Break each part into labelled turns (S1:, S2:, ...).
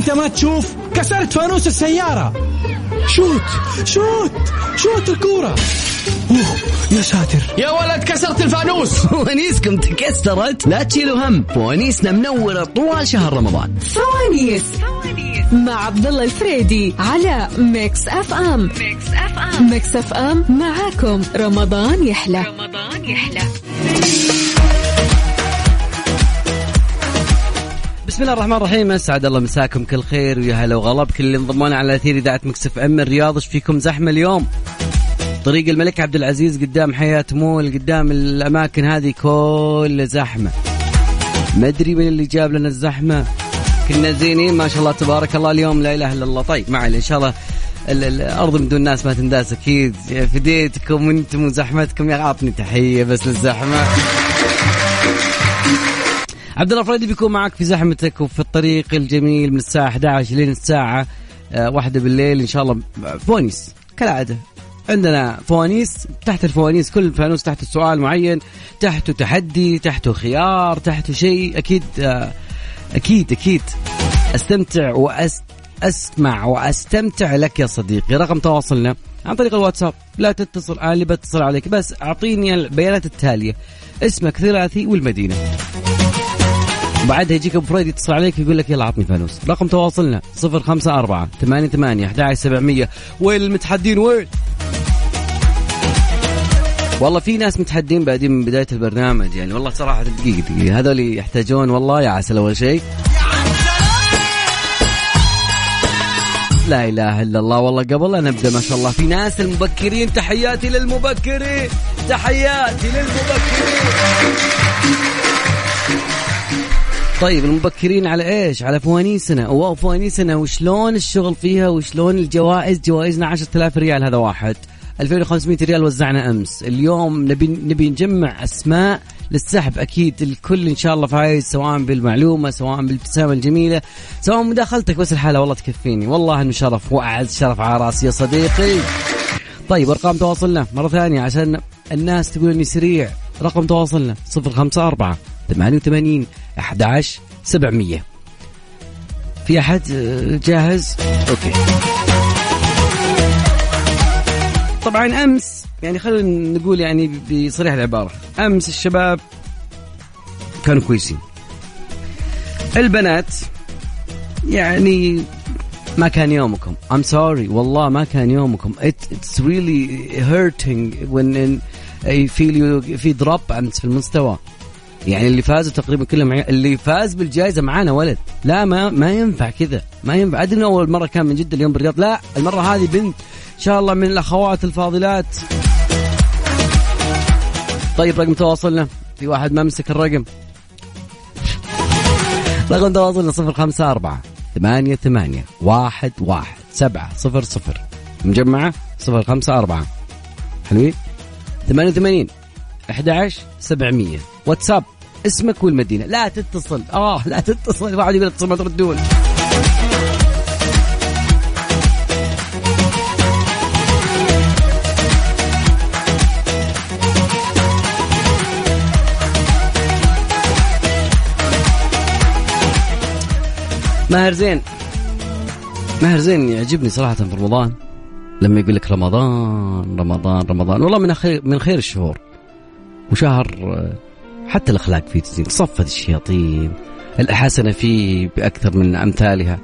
S1: انت ما تشوف كسرت فانوس السيارة. شوت شوت شوت الكورة. أوه يا ساتر.
S2: يا ولد كسرت الفانوس.
S3: فوانيسكم تكسرت. لا تشيلوا هم. فوانيسنا منورة طوال شهر رمضان.
S4: فوانيس. مع عبد الله الفريدي على Mix FM Mix FM Mix FM معاكم. رمضان يحلى. رمضان يحلى.
S3: بسم الله الرحمن الرحيم أسعد الله مساكم كل خير ويا هلا وغلا. بكل اللي انضمونا على أثير إذاعة مكسف إم الرياض إيش فيكم زحمة اليوم؟ طريق الملك عبد العزيز قدام حياة مول قدام الأماكن هذه كل زحمة. ما أدري من اللي جاب لنا الزحمة. كنا زينين ما شاء الله تبارك الله. اليوم لا إله إلا الله. طيب ما عليه إن شاء الله الأرض من دون ناس ما تنداس أكيد. فديتكم أنتم وزحمتكم. يا أعطني تحية بس للزحمة. عبد الله فريدي بيكون معك في زحمتك وفي الطريق الجميل من الساعة 11 لين الساعة آه، واحدة بالليل. إن شاء الله فوانيس كالعادة. عندنا فوانيس تحت الفوانيس كل فانوس تحته سؤال معين تحته تحدي تحته خيار تحته شيء أكيد آه، أكيد أكيد. أستمتع واسمع وأستمتع لك يا صديقي. رقم تواصلنا عن طريق الواتساب. لا تتصل أنا اللي بتصل عليك. بس أعطيني البيانات التالية. اسمك ثلاثي والمدينة. وبعدها يجيك أبو فريد يتصل عليك يقول لك يلا عطني فانوس. رقم تواصلنا 054 88 11700 وين المتحدين؟ وين؟ والله في ناس متحدين بعدين من بداية البرنامج يعني. والله صراحة دقيقة دقيقة. هذول يحتاجون والله يا عسل أول شيء. لا إله إلا الله. والله قبل لا نبدا ما شاء الله. في ناس المبكرين تحياتي للمبكرين. تحياتي للمبكرين. طيب المبكرين على إيش؟ على فوانيسنا، واو فوانيسنا. وشلون الشغل فيها؟ وشلون الجوائز؟ جوائزنا 10000 ريال هذا واحد. 2500 ريال وزعنا أمس. اليوم نبي نبي نجمع أسماء للسحب. أكيد الكل إن شاء الله فايز سواء بالمعلومة سواء بالابتسامه الجميلة سواء مداخلتك. بس الحالة والله تكفيني. والله إنه شرف. وأعز شرف على رأسي يا صديقي. طيب أرقام تواصلنا مرة ثانية عشان الناس تقول إني سريع. رقم تواصلنا 054 88 11 700 في أحد جاهز؟ أوكي. طبعا أمس يعني خلينا نقول يعني بصريح العبارة. أمس الشباب كانوا كويسين. البنات يعني ما كان يومكم. I'm sorry والله ما كان يومكم. It, it's really hurting when I feel you في دروب أمس في المستوى. يعني اللي فازوا تقريبا كلهم اللي فاز بالجائزة معانا ولد. لا ما ما ينفع كذا. ما ينفع. أدري أول مرة كان من جدة اليوم بالرياض. لا المرة هذه بنت. إن شاء الله من الأخوات الفاضلات. طيب رقم تواصلنا. في واحد ما مسك الرقم. رقم تواصلنا صفر خمسة أربعة ثمانية ثمانية واحد واحد سبعة صفر صفر. مجمعة صفر خمسة أربعة. حلوين؟ ثمانية وثمانين أحد عشر سبعمية. واتساب اسمك والمدينة. لا تتصل. آه لا تتصل. واحد يقول اتصل ما تردون. ماهر زين. ماهر زين يعجبني صراحة في رمضان. لما يقول لك رمضان رمضان رمضان. والله من خير من خير الشهور. وشهر حتى الأخلاق فيه تزين صفدت الشياطين الحسنة فيه بأكثر من أمثالها.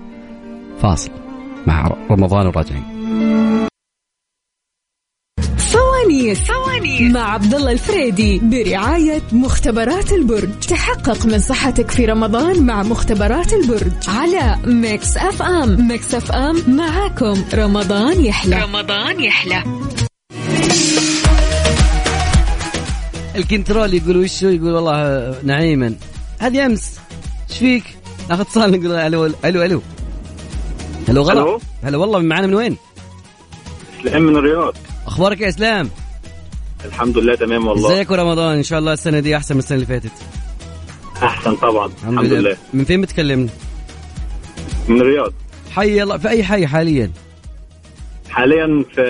S3: فاصل مع رمضان وراجعين
S4: فوانيس فوانيس مع عبد الله الفريدي برعاية مختبرات البرج. تحقق من صحتك في رمضان مع مختبرات البرج. على Mix FM. Mix FM معاكم. رمضان يحلى. رمضان يحلى.
S3: الكنترول يقول وشو يقول والله نعيما. هذه أمس. إيش فيك؟ ناخذ اتصال نقول ألو ألو ألو. ألو غلا. هلا والله معنا من وين؟
S5: إسلام من الرياض.
S3: أخبارك يا إسلام؟
S5: الحمد لله تمام والله.
S3: إزيك ورمضان؟ إن شاء الله السنة دي أحسن من السنة اللي فاتت.
S5: أحسن طبعا
S3: الحمد, الحمد لله. لله. من فين بتكلمني؟
S5: من الرياض.
S3: حي الله. في أي حي حاليا؟
S5: حاليا في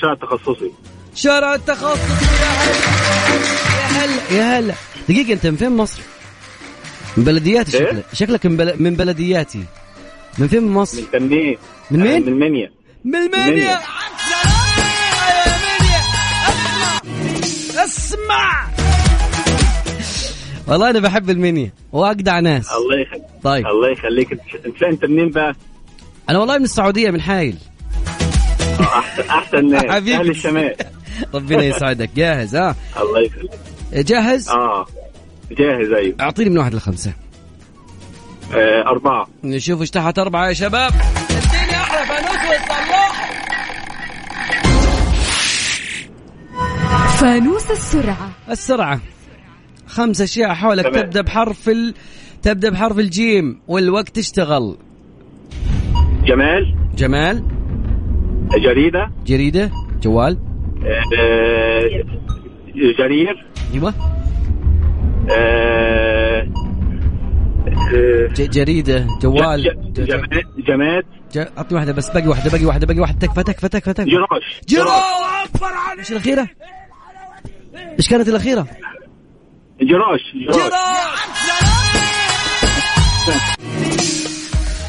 S5: شارع التخصصي
S3: شارع التخصصي يا هلا يا هلا. دقيقة أنت من فين مصر؟ من بلدياتي
S5: إيه؟
S3: شكلك. شكلك من, بل... من بلدياتي. من فين من مصر؟
S5: من تنين.
S3: من مين؟
S5: من المنيا.
S3: من المنيا. أسمع. والله أنا بحب المنيا واجدع ناس.
S5: الله يخليك.
S3: طيب.
S5: الله يخليك. انت انت انت منين بقى؟
S3: أنا والله من السعودية من حايل.
S5: احسن أحسن ناس. أهل الشمال.
S3: ربنا يسعدك. جاهز ها؟
S5: الله يخليك.
S3: جاهز؟
S5: آه. جاهز أيوه.
S3: أعطيني من واحد لخمسة.
S5: آه أربعة.
S3: نشوف إيش تحت أربعة يا شباب. اديني أحلى فانوس ويصلح
S4: فانوس السرعة.
S3: السرعة. خمس أشياء حولك.
S5: تمام.
S3: تبدأ بحرف ال... تبدأ بحرف الجيم. والوقت اشتغل.
S5: جمال.
S3: جمال.
S5: جريدة.
S3: جريدة. جوال.
S5: آه جرير. أيوه.
S3: ج- جريدة جوال.
S5: جماد جماد.
S3: أعطني واحدة بس باقي واحدة باقي واحدة باقي واحدة. تكفى تكفى تكفى تكفى
S5: جراش
S3: جرو إيش الأخيرة؟ إيش كانت الأخيرة؟
S5: جراش جراش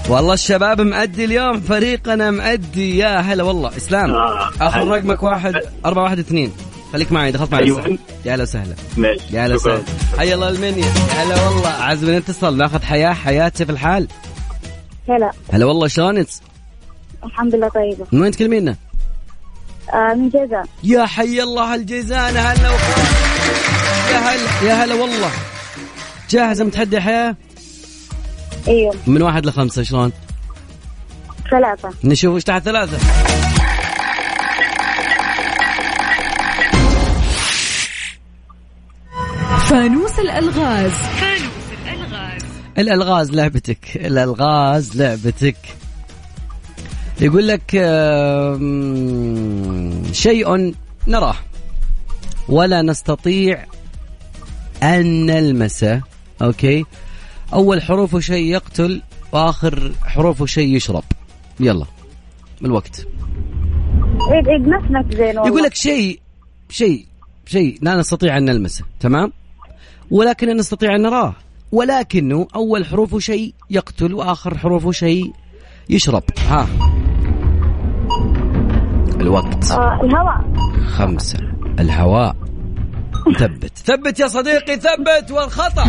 S3: والله الشباب مأدي اليوم فريقنا مأدي. يا هلا والله إسلام.
S5: آه.
S3: آخر رقمك واحد أربعة واحد اثنين. خليك معي دخلت معي
S5: أيوة.
S3: يا هلا وسهلا.
S5: ماشي.
S3: يا هلا. وسهلا. حيا الله المنيا. يا هلا والله. عز من اتصل ناخذ حياة. حياة في الحال.
S6: هلا.
S3: هلا والله شلونك؟
S6: الحمد لله طيبة.
S3: من وين تكلمينا؟
S6: آه من جازان
S3: يا حي الله الجيزان هلا. يا هلا يا هلا والله. جاهزة متحدي يا حياة؟
S6: إيوه.
S3: من واحد لخمسة شلون؟
S6: ثلاثة.
S3: نشوف إيش تحت ثلاثة.
S4: فانوس الألغاز.
S3: الألغاز لعبتك الألغاز لعبتك. يقول لك شيء نراه. ولا نستطيع أن نلمسه. أوكي؟ أول حروفه شيء يقتل وآخر حروفه شيء يشرب. يلا الوقت
S6: ما سمعت زين
S3: يقول لك شيء شيء شيء لا نستطيع أن نلمسه تمام؟ ولكن نستطيع أن نراه. ولكنه أول حروفه شيء يقتل وآخر حروفه شيء يشرب. ها. الوقت.
S6: آه الهواء.
S3: خمسة. الهواء. ثبت. ثبت يا صديقي ثبت والخطأ.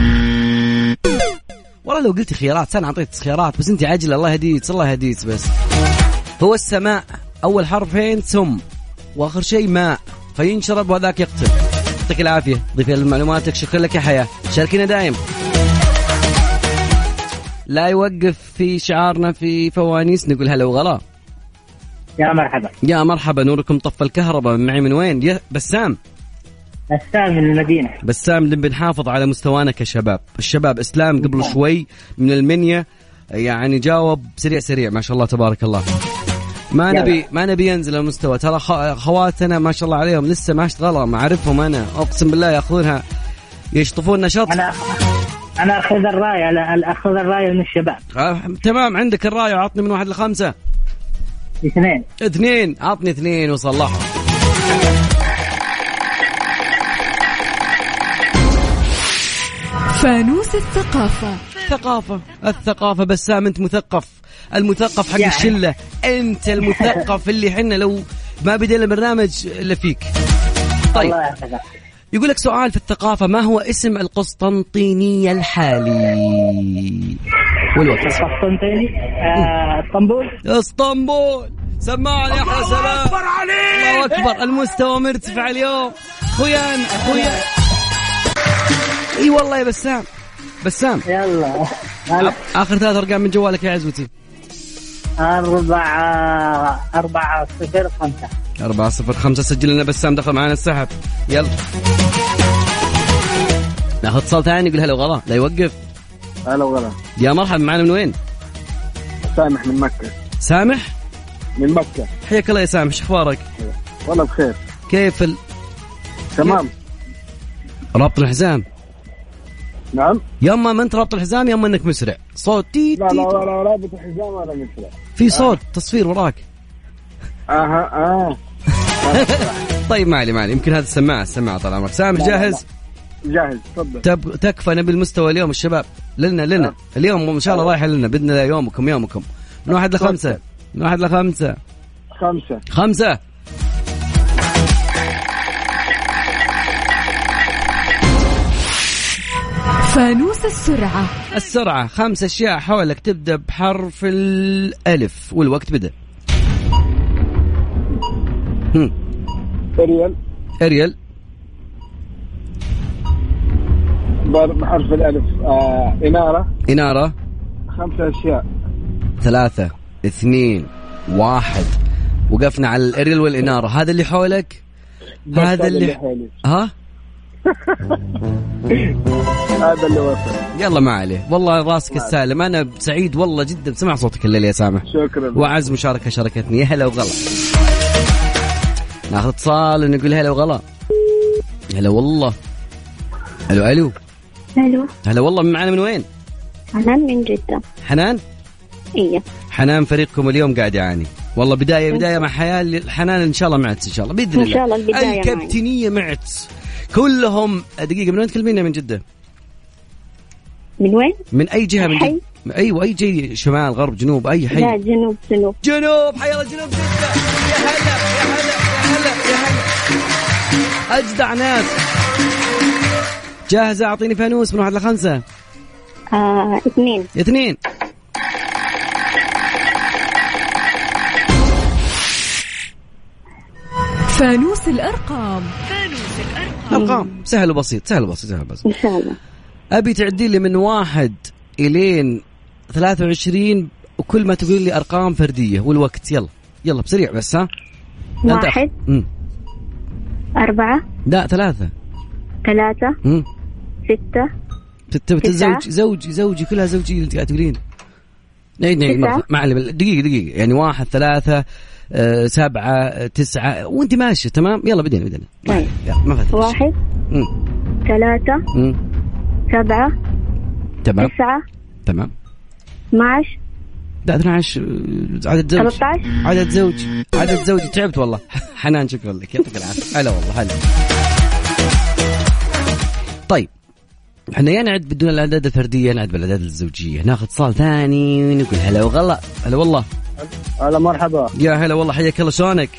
S3: والله لو قلت خيارات أنا أعطيت خيارات بس أنت عجله الله يهديك الله يهديك بس. هو السماء. أول حرفين سم وآخر شيء ماء. فينشرب وذاك يقتل. يعطيك العافية. ضيفي لمعلوماتك شكرا لك يا حياة. شاركينا دايم. لا يوقف في شعارنا في فوانيس نقول هلا وغلا.
S7: يا مرحبا.
S3: يا مرحبا نوركم طف الكهرباء. معي من وين؟ يا بسام.
S7: بسام من المدينة.
S3: بسام نبي نحافظ على مستوانا كشباب. الشباب إسلام قبل شوي من المنيا يعني جاوب سريع سريع ما شاء الله تبارك الله. ما. نبي ما نبي ينزل المستوى. ترى خ- خواتنا ما شاء الله عليهم لسه ما اشتغلوا. ما اعرفهم أنا. أقسم بالله ياخذونها يشطفون نشاط.
S7: أنا أنا أخذ الراية لا أخذ الراية من الشباب.
S3: آه تمام. عندك الرايه عطني من واحد لخمسة.
S7: اثنين.
S3: اثنين. عطني اثنين وصلحوا
S4: فانوس الثقافة.
S3: ثقافة. الثقافة. بسام أنت مثقف. المثقف حق. الشلة. أنت المثقف اللي حنا لو ما بدينا البرنامج إلا فيك. طيب. يقول لك سؤال في الثقافة ما هو اسم القسطنطينية الحالي؟ والوقت.
S7: القسطنطيني؟ اسطنبول؟
S3: اسطنبول. سمعني يا أحلى سلام الله أكبر عليك. الله أكبر. المستوى مرتفع اليوم. خويان أخويا. إي والله يا بسام. بسام.
S7: يلا.
S3: آخر ثلاث أرقام من جوالك يا عزوتي.
S7: أربعة أربعة صفر خمسة.
S3: أربعة صفر خمسة سجل لنا بسام دخل معنا السحب. يلا. ناخذ اتصال ثاني يقول هلا وغلا. لا يوقف.
S5: هلا وغلا.
S3: يا مرحبا معنا من وين؟
S5: سامح من مكة.
S3: سامح؟
S5: من مكة.
S3: حياك الله يا سامح إيش أخبارك؟
S5: والله بخير.
S3: كيف ال...
S5: تمام.
S3: ربط الحزام؟
S5: نعم.
S3: يما ما انت رابط الحزام يما انك مسرع. صوت تي
S5: لا لا ولا رابط الحزام ولا مثله
S3: في صوت تصوير وراك.
S5: أها آه
S3: طيب ما علي ما علي. يمكن هذا السماعه السماعه طال عمرك. سامح جاهز؟
S5: جاهز تفضل.
S3: تب... تكفى نبي المستوى اليوم الشباب. لنا لنا. اليوم إن شاء الله رايح لنا بإذن الله يومكم يومكم. من واحد لخمسة. من واحد لخمسة.
S5: خمسة.
S3: خمسة.
S4: فانوس السرعة.
S3: السرعة خمس أشياء حولك تبدأ بحرف الألف والوقت بدأ. هم. أريل
S5: بر- بحرف الألف. آه إنارة.
S3: إنارة.
S5: خمسة أشياء.
S3: ثلاثة اثنين واحد. وقفنا على الأريل والإنارة. هذا اللي حولك؟ هذا اللي
S5: حولي.
S3: ها؟
S5: هذا اللي وصل.
S3: يلا ما عليه. والله راسك السالم. أنا سعيد والله جدا. سمع صوتك الليل يا سامح.
S5: شكرا.
S3: وأعز مشاركة شاركتني. يا هلا وغلا. ناخذ اتصال ونقول هلا وغلا. هلا والله. ألو ألو.
S6: ألو
S3: هلا والله معنا من وين؟
S6: أنا من جدة.
S3: حنان؟
S6: أيوه
S3: حنان فريقكم اليوم قاعد يعاني. والله بدايه بداية مع حياة حنان إن شاء الله معت إن شاء الله. بإذن
S6: إن
S3: الله.
S6: شاء الله البداية معي.
S3: الكابتنيه معت. كلهم دقيقة من وين تكلمينا من جدة؟
S6: من وين؟
S3: من أي جهة؟ من
S6: حي.
S3: جده؟ أيوه أي جهة شمال غرب جنوب أي حي؟
S6: لا جنوب جنوب.
S3: جنوب حي الله جنوب جدة. يا هلا يا هلا يا هلا يا هلا. أجدع ناس. جاهزة؟ أعطيني فانوس من واحد لخمسة.
S6: آه اثنين.
S3: اثنين.
S4: فانوس الأرقام.
S3: أرقام سهل وبسيط سهل وبسيط سهل وبسيط.
S6: إن شاء الله.
S3: أبي تعدي لي من واحد إلين 23 وكل ما تقول لي أرقام فردية والوقت. يلا يلا بسريع بس ها.
S6: واحد. أربعة.
S3: لا ثلاثة.
S6: ثلاثة.
S3: مم.
S6: ستة.
S3: تت- تت-
S6: تسعة.
S3: زوج زوجي زوجي كلها زوجي اللي انت قاعد تقولين. نعيد نعيد معلم دقيقة دقيقة. يعني واحد ثلاثة. آه، سبعة آه، تسعة. وانت ماشية تمام؟ يلا بدينا بدينا.
S6: طيب.
S3: ما
S6: واحد
S3: مم.
S6: ثلاثة
S3: مم.
S6: سبعة
S3: تمام.
S6: تسعة
S3: تمام.
S6: 12
S3: لا 12 آه، عدد زوج.
S6: 13
S3: عدد زوج. عدد زوجي. تعبت والله. حنان شكرا لك. يعطيك العافية. هلا والله هلا. طيب إحنا يا نعد بدون الأعداد الفردية نعد بالأعداد الزوجية. ناخذ اتصال ثاني ونقول هلا وغلا. هلا والله.
S5: هلا مرحبا.
S3: يا هلا والله حياك الله شلونك؟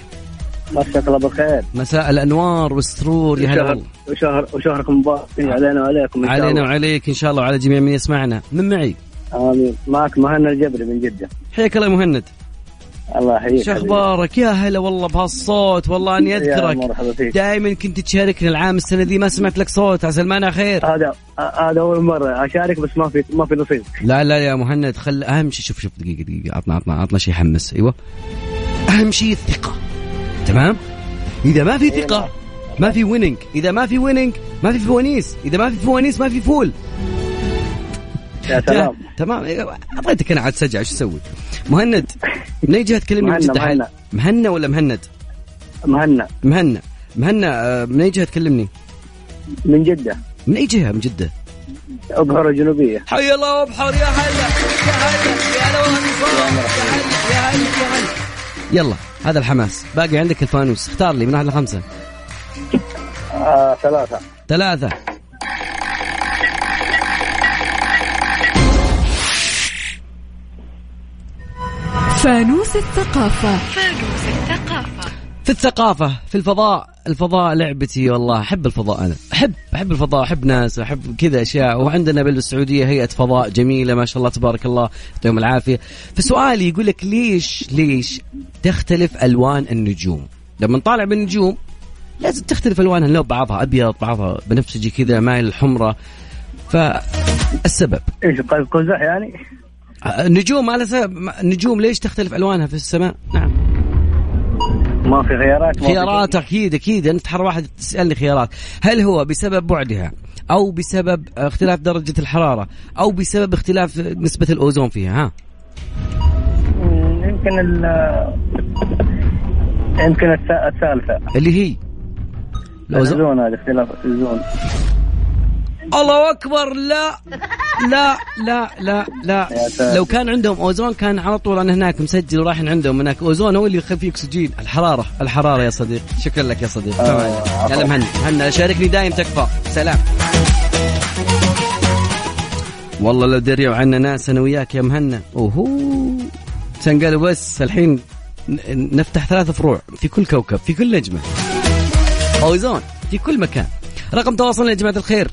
S5: مساك الله بالخير.
S3: مساء الأنوار والسرور يا هلا
S5: وشهر
S3: والله.
S5: وشهر وشهركم مبارك علينا وعليكم إن شاء
S3: علينا
S5: الله.
S3: وعليك إن شاء الله وعلى جميع من يسمعنا. من معي؟
S5: آمين. معك مهنا الجبري من جدة.
S3: حياك الله يا مهند.
S5: الله يحييك
S3: شو. أخبارك؟ يا هلا والله بهالصوت والله
S5: أني أذكرك.
S3: دائما كنت تشاركنا العام السنة دي ما سمعت لك صوت. عسى المانع خير.
S5: هذا هذا أول مرة. أشارك بس ما في ما في نصيب.
S3: لا لا يا مهند خل أهم شيء شوف شوف دقيقة دقيقة. عطنا عطنا عطنا شيء يحمس. أيوه. أهم شيء الثقة. تمام؟ إذا ما في ثقة ما في winning إذا ما في winning ما في فوانيس. إذا ما في فوانيس ما في فول.
S5: يا سلام.
S3: تمام. أعطيتك أنا عاد سجع إيش أسوي مهند من أي جهة تكلمني؟ من جده
S5: مهنا.
S3: مهنا ولا مهند؟
S5: مهنا
S3: مهنا مهنا آه، من أي جهة تكلمني؟
S5: من جدة.
S3: من أي جهة؟ من جدة.
S5: ابحر الجنوبية.
S3: حي الله وابحر يا هلا يا هلا. يا هلا يا هلا. يا هلا يا هلا. يلا هذا الحماس. باقي عندك الفانوس. اختار لي من واحد لخمسة.
S5: آه ثلاثة.
S3: ثلاثة.
S4: فانوس الثقافة.
S3: في الثقافة في الفضاء الفضاء لعبتي والله أحب الفضاء أنا. أحب أحب الفضاء أحب ناس أحب كذا أشياء. وعندنا بالسعودية هيئة فضاء جميلة ما شاء الله تبارك الله يعطيهم العافية. فسؤالي يقول لك ليش ليش تختلف ألوان النجوم؟ لما نطالع بالنجوم لازم تختلف ألوانها لو بعضها أبيض بعضها بنفسجي كذا مايل الحمرة. فالسبب؟
S5: إيش قزح يعني؟
S3: النجوم على سبب النجوم ليش تختلف ألوانها في السماء؟ نعم.
S5: ما في خيارات ما
S3: خيارات أكيد أكيد. أنت حر واحد تسالني خيارات. هل هو بسبب بعدها أو بسبب اختلاف درجة الحرارة أو بسبب اختلاف نسبة الأوزون فيها؟ ها.
S5: يمكن ال يمكن الث- الثالثه
S3: اللي هي. الأوزون.
S5: الزون هذا اختلاف الزون
S3: الله أكبر لا لا لا لا لا.
S5: يا.
S3: لو كان عندهم أوزون كان على طول أنا هناك مسجل ورايحين عندهم هناك. أوزون هو اللي يخلي فيه أكسجين. الحرارة الحرارة يا صديق. شكرا لك يا صديق.
S5: آه،
S3: تمام. يلا مهند. مهند شاركني دايم تكفى. سلام. والله لو دريوا عنا ناس أنا وياك يا مهنا أوهو. كان قالوا بس الحين نفتح ثلاث فروع. في كل كوكب في كل نجمة. أوزون في كل مكان. رقم تواصلنا يا جماعة الخير.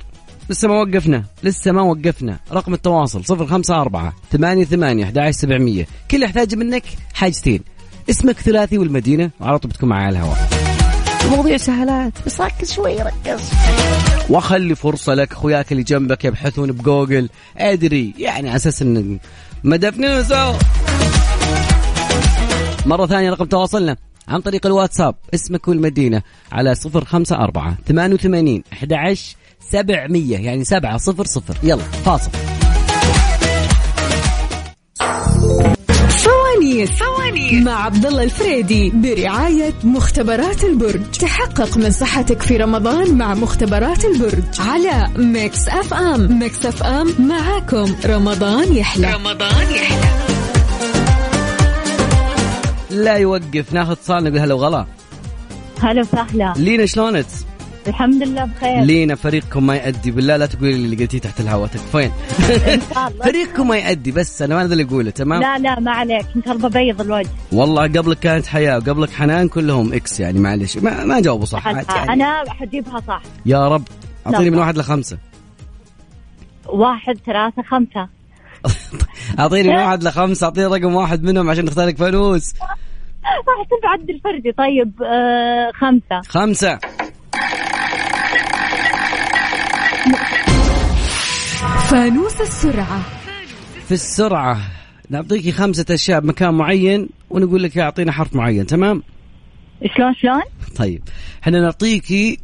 S3: لسه ما وقفنا لسه ما وقفنا. رقم التواصل صفر خمسة أربعة ثمانية ثمانية أحد سبعمية. كل اللي يحتاج منك حاجتين. اسمك ثلاثي والمدينة وعلى طول بتكون معي على الهواء. المواضيع سهلات بس ركز شوي ركز. وخلي فرصة لك أخوياك اللي جنبك يبحثون بجوجل. أدري يعني على أساس إن مدفنين سوا مرة ثانية رقم تواصلنا عن طريق الواتساب. اسمك والمدينة على صفر خمسة أربعة ثمانية وثمانين أحد عشر سبعمية يعني سبعة صفر صفر. يلا فاصل.
S4: فوانيس فوانيس مع عبد الله الفريدي برعاية مختبرات البرج. تحقق من صحتك في رمضان مع مختبرات البرج. على Mix FM. Mix FM معاكم. رمضان يحلى. رمضان يحلى.
S3: لا يوقف ناخذ اتصال نقول هلا وغلا.
S6: هلا وسهلا.
S3: لينا شلونك؟
S6: الحمد لله بخير.
S3: لينا فريقكم ما يأدي بالله لا تقولي اللي قلتيه تحت الهواء تكفين فريقكم ما يأدي بس أنا ما هذا اللي أقوله تمام؟
S6: لا لا ما عليك أنت ببيض الوجه.
S3: والله قبلك كانت حياة وقبلك حنان كلهم إكس يعني معلش ما, ما جاوبوا صح يعني.
S6: أنا حجيبها صح.
S3: يا رب أعطيني من. واحد لخمسة.
S6: واحد ثلاثة خمسة.
S3: أعطيني من واحد لخمسة أعطيني رقم واحد منهم عشان نختار لك فانوس.
S6: راح بعد الفردي طيب آه خمسة.
S3: خمسة.
S4: فانوس السرعة.
S3: في السرعة. نعطيكي خمسة أشياء بمكان معين ونقول لك أعطينا حرف معين تمام؟
S6: شلون شلون؟
S3: طيب. إحنا نعطيكي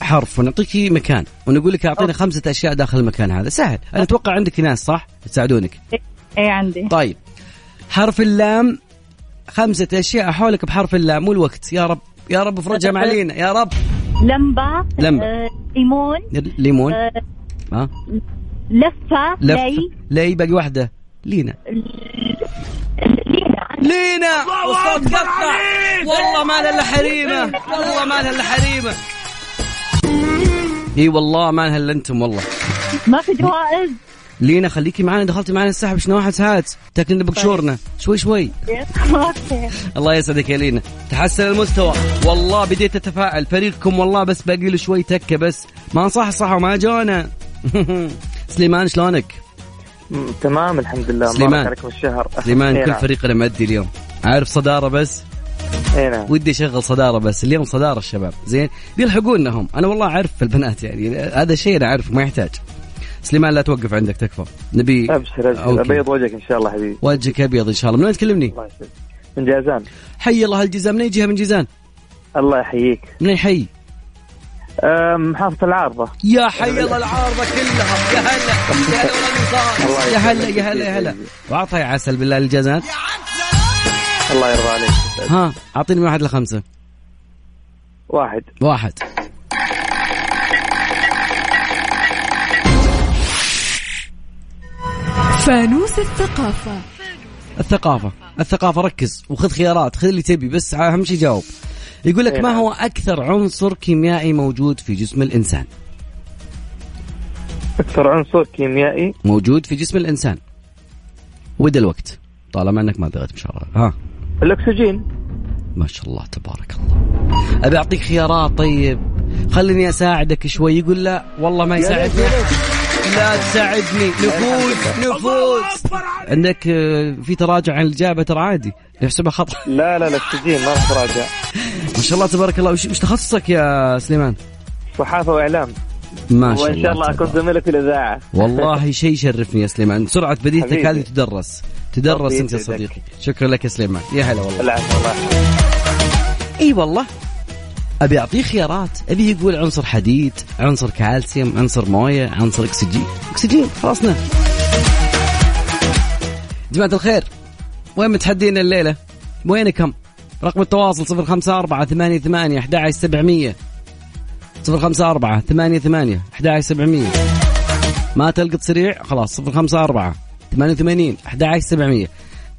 S3: حرف ونعطيكي مكان ونقول لك أعطينا خمسة أشياء داخل المكان هذا. سهل. أنا أتوقع عندك ناس صح؟ يساعدونك
S6: إيه عندي.
S3: طيب. حرف اللام خمسة أشياء حولك بحرف اللام والوقت. يا رب يا رب افرجها مع لينا يا رب.
S6: لمبة
S3: لمبة.
S6: آه ليمون
S3: ليمون.
S6: آه
S3: ها؟
S6: لفة
S3: لفة
S6: لي.
S3: لي باقي واحدة. لينا.
S6: لينا.
S3: لينا. والصوت قطع والله ما لها إلا حريمة. والله ما لها إلا حريمة. إي والله ما لها إلا أنتم والله.
S6: ما في جوائز.
S3: لينا خليكي معنا. دخلتي معنا السحب. شنو واحد ساعات تاكلنا بقشورنا شوي شوي.
S6: أوكي
S3: الله يسعدك يا لينا. تحسن المستوى. والله بديت اتفائل فريقكم والله بس باقي له شوي تكة بس. ما صح صح وما جونا. سليمان شلونك؟
S5: تمام الحمد لله
S3: سليمان.
S5: عليكم الشهر.
S3: سليمان كل
S5: نعم.
S3: فريقنا مأدي اليوم. عارف صدارة بس؟
S5: اي نعم.
S3: ودي أشغل صدارة بس. اليوم صدارة الشباب. زين بيلحقونا هم. أنا والله أعرف في البنات يعني. هذا شيء أنا اعرف ما يحتاج. سليمان لا توقف عندك تكفى. نبي
S5: أبشر
S3: أبشر.
S5: أبيض وجهك إن شاء الله حبيبي.
S3: وجهك أبيض إن شاء الله. من وين تكلمني؟
S5: من جازان.
S3: حي الله هالجيزان من أي جهة من جيزان؟
S5: الله يحييك.
S3: من أي حي؟
S5: محافظة العارضة.
S3: يا حي الله العارضة كلها. يا هلا يا هلا يا هلا. يا هلا يا هلا. واعطها يا عسل بالله للجازان
S5: الله يرضى عليك.
S3: ها أعطيني من واحد لخمسة.
S5: واحد.
S3: واحد.
S4: فانوس الثقافة.
S3: الثقافة. الثقافة ركز وخذ خيارات خذ اللي تبي بس أهم شيء جاوب. يقول لك
S5: إيه
S3: ما
S5: نعم.
S3: هو أكثر عنصر كيميائي موجود في جسم الإنسان؟
S5: أكثر عنصر كيميائي؟
S3: موجود في جسم الإنسان. ودا الوقت. طالما أنك ما بغيت مشاركه ها.
S5: الأكسجين.
S3: ما شاء الله تبارك الله. أبي أعطيك خيارات طيب. خليني أساعدك شوي. يقول لا والله ما يساعدني. لا تساعدني. نفوز نفوز. عندك آه، في تراجع عن الإجابة ترى عادي. نحسبها خطأ.
S5: لا لا الاكسجين ما راح تراجع.
S3: ما شاء الله تبارك الله. وش تخصصك يا سليمان؟
S5: صحافة وإعلام.
S3: ما شاء الله
S5: وان شاء الله
S3: أكون.
S5: زميلك في الإذاعة.
S3: والله شيء يشرفني يا سليمان. سرعة بديهتك
S5: حبيبي.
S3: هذه تدرس. تدرس أنت يا. صديقي. شكرا لك يا سليمان. يا هلا والله.
S5: العفو الله
S3: إي والله. أبي أعطيه خيارات. أبي يقول عنصر حديد عنصر كالسيوم عنصر موية عنصر أكسجين. أكسجين خلصنا جماعة الخير وين متحدين الليلة؟ وينكم؟ رقم التواصل صفر خمسة أربعة ثمانية ثمانية أحد عشر سبعمية صفر خمسة أربعة ثمانية ثمانية أحد عشر سبعمية. ما تلقط سريع؟ خلاص صفر خمسة أربعة ثمانية وثمانين أحد عشر سبعمية.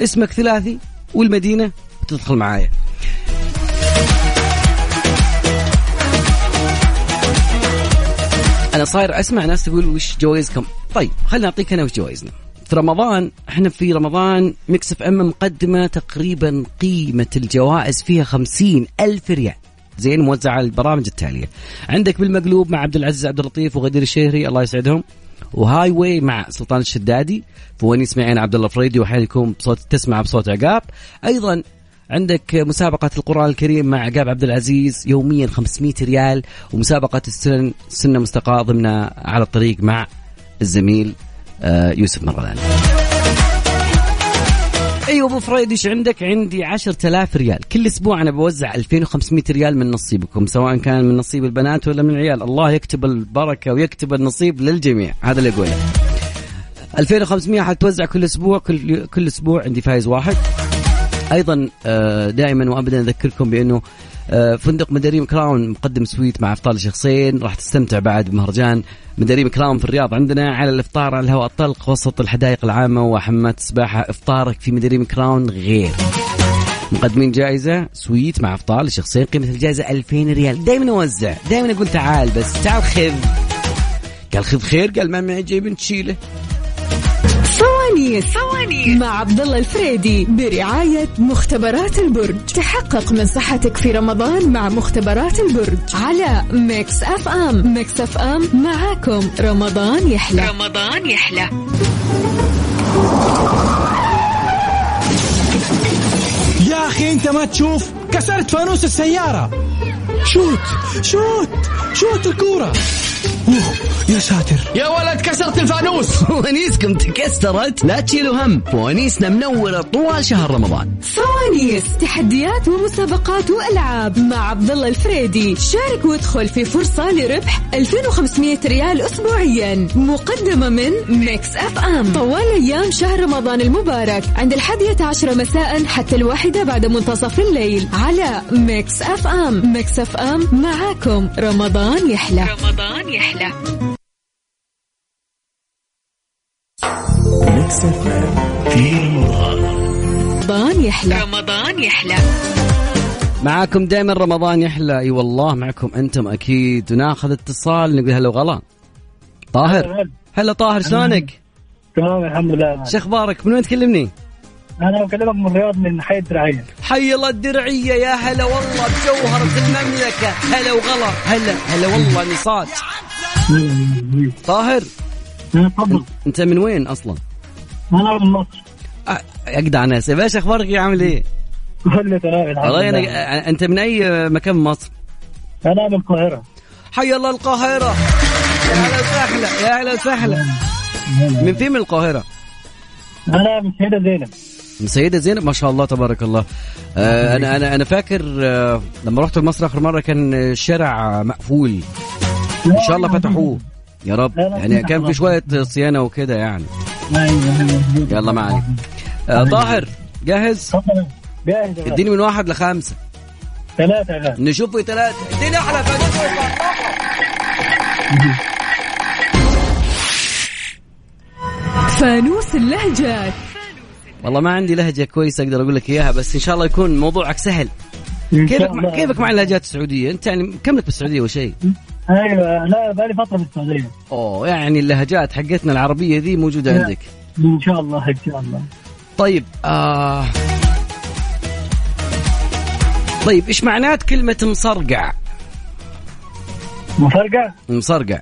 S3: اسمك ثلاثي والمدينة وتدخل معايا. أنا صاير أسمع ناس تقول وش جوائزكم. طيب خلينا نعطيك أنا وش جوائزنا. في رمضان إحنا في رمضان Mix FM مقدمة تقريبا قيمة الجوائز فيها خمسين ألف ريال. زين موزعة على البرامج التالية. عندك بالمقلوب مع عبد العزيز عبد اللطيف وغدير الشهري الله يسعدهم. و Highway مع سلطان الشدادي. فوانيس معي أنا عبد الله فريدي واحيانا يكون بصوت تسمع بصوت عقاب. أيضا عندك مسابقة القرآن الكريم مع عقاب عبد العزيز يوميا 500 ريال ومسابقة السن سنة مستقاة ضمن على الطريق مع الزميل آه، يوسف مرغلان أيوه أبو فريد إيش عندك؟ عندي 10000 ريال، كل أسبوع أنا بوزع 2500 ريال من نصيبكم سواء كان من نصيب البنات ولا من العيال، الله يكتب البركة ويكتب النصيب للجميع، هذا اللي اقوله. 2500 حتوزع كل أسبوع كل كل أسبوع عندي فايز واحد. أيضا آه، دائما وابدا أذكركم بأنه آه، فندق مداريم Crown مقدم suite مع أفطار شخصين راح تستمتع بعد بمهرجان مداريم Crown في الرياض عندنا على الإفطار على الهواء الطلق وسط الحدائق العامة وحمامات السباحة. إفطارك في مداريم Crown غير. مقدمين جائزة suite مع أفطار لشخصين قيمة الجائزة 2000 ريال. دائما أوزع دائما أقول تعال بس تعال خذ. قال خذ خير قال ما معي جيب تشيله
S4: فوانيس فوانيس مع عبد الله الفريدي برعاية مختبرات البرج. تحقق من صحتك في رمضان مع مختبرات البرج. على Mix FM. Mix FM معاكم. رمضان يحلى. رمضان يحلى.
S1: يا أخي أنت ما تشوف؟ كسرت فانوس السيارة. شوت شوت شوت الكورة. يا ساتر.
S2: يا ولد كسرت الفانوس.
S3: فوانيسكم تكسرت. لا تشيلوا هم. فوانيسنا منورة طوال شهر رمضان.
S4: فوانيس تحديات ومسابقات وألعاب مع عبد الله الفريدي. شارك وادخل في فرصة لربح 2500 ريال اسبوعيا. مقدمة من Mix FM. طوال أيام شهر رمضان المبارك. عند الحادية عشرة مساء حتى الواحدة بعد منتصف الليل. على Mix FM. Mix FM معاكم. رمضان يحلى. رمضان يحلى رمضان يحلى. رمضان يحلى.
S3: معاكم دائما رمضان يحلى. أي والله معكم أنتم أكيد. وناخذ اتصال نقول هلا وغلا. طاهر. هلا طاهر شلونك؟
S5: تمام الحمد لله.
S3: شو أخبارك؟ من وين تكلمني؟
S5: أنا بكلمك من الرياض من حي الدرعية.
S3: حي الله الدرعية يا هلا والله بجوهرة المملكة. هلا وغلا. هلا هلا والله نصات طاهر
S5: تفضل.
S3: أنت من وين أصلا؟
S5: أنا من مصر.
S3: اجدع ناس. إيش أخبارك يا عامل إيه؟
S5: كله تمام
S3: والله
S5: لله.
S3: أنا أنت من أي مكان مصر؟
S5: أنا من القاهرة.
S3: حي الله القاهرة. يا هلا وسهلا يا هلا وسهلا. من فين من القاهرة؟
S5: أنا من سيدة زينب.
S3: من سيدة زينب ما شاء الله تبارك الله. آه أنا أنا أنا فاكر آه لما رحت مصر اخر مرة كان الشارع مقفول. إن شاء الله فتحوه. يا رب. يعني كان في
S5: خلاص.
S3: شوية صيانة وكده يعني.
S5: أيوه
S3: يلا ما عليك. آه طاهر جاهز؟
S5: جاهز يا
S3: اديني من واحد
S5: يا غالي.
S3: نشوف في ثلاثة اديني أحلى فانوس
S4: فانوس اللهجات.
S3: والله ما عندي لهجة كويسة أقدر أقول لك إياها بس إن شاء الله يكون موضوعك سهل. كيفك مع. كيفك مع اللهجات السعودية؟ أنت يعني كم لك بالسعودية وشيء
S5: أيوه لا بقالي فترة في السعوديه
S3: أوه يعني اللهجات حقتنا العربية ذي موجودة
S5: لا.
S3: عندك.
S5: إن شاء الله إن شاء الله.
S3: طيب آه. طيب إيش معنات كلمة مصرقع؟ مصرقع؟
S5: مفرقع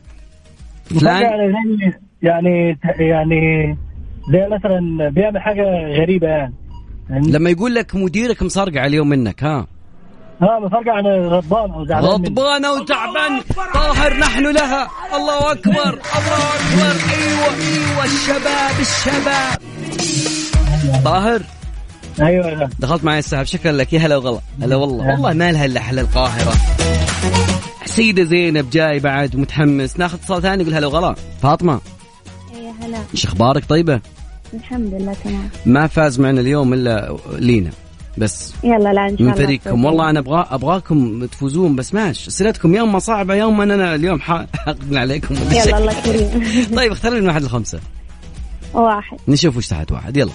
S3: فلان
S5: يعني زي يعني زي مثلا بيعمل حاجة غريبة يعني. يعني-
S3: لما يقول لك مديرك مصرقع اليوم منك ها؟
S5: آه مفرقع يعني غضبان أو زعلان مني.
S3: غضبانة وتعبان طاهر نحن لها. الله أكبر. الله أكبر. أيوة أيوة. الشباب الشباب. طاهر؟
S5: أيوه غالي.
S3: دخلت معي السحب. شكرا لك. يا هلا وغلا. هلا والله. والله ما لها إلا أحلى القاهرة. سيدة زينب جاي بعد متحمس. ناخذ اتصال ثاني يقول هلا وغلا. فاطمة.
S6: يا هلا.
S3: إيش أخبارك طيبة؟
S6: الحمد لله تمام.
S3: ما فاز معنا اليوم إلا لينا بس
S6: يلا لا إن شاء
S3: من فريقكم. والله أنا أبغى أبغاكم تفوزون بس ماشي أسئلتكم يوم ما صعبه يوم ما أنا اليوم حاقدنا عليكم.
S6: يلا الله كريم
S3: طيب اختار لي من واحد لخمسه
S6: واحد.
S3: نشوف وش تحت واحد. يلا.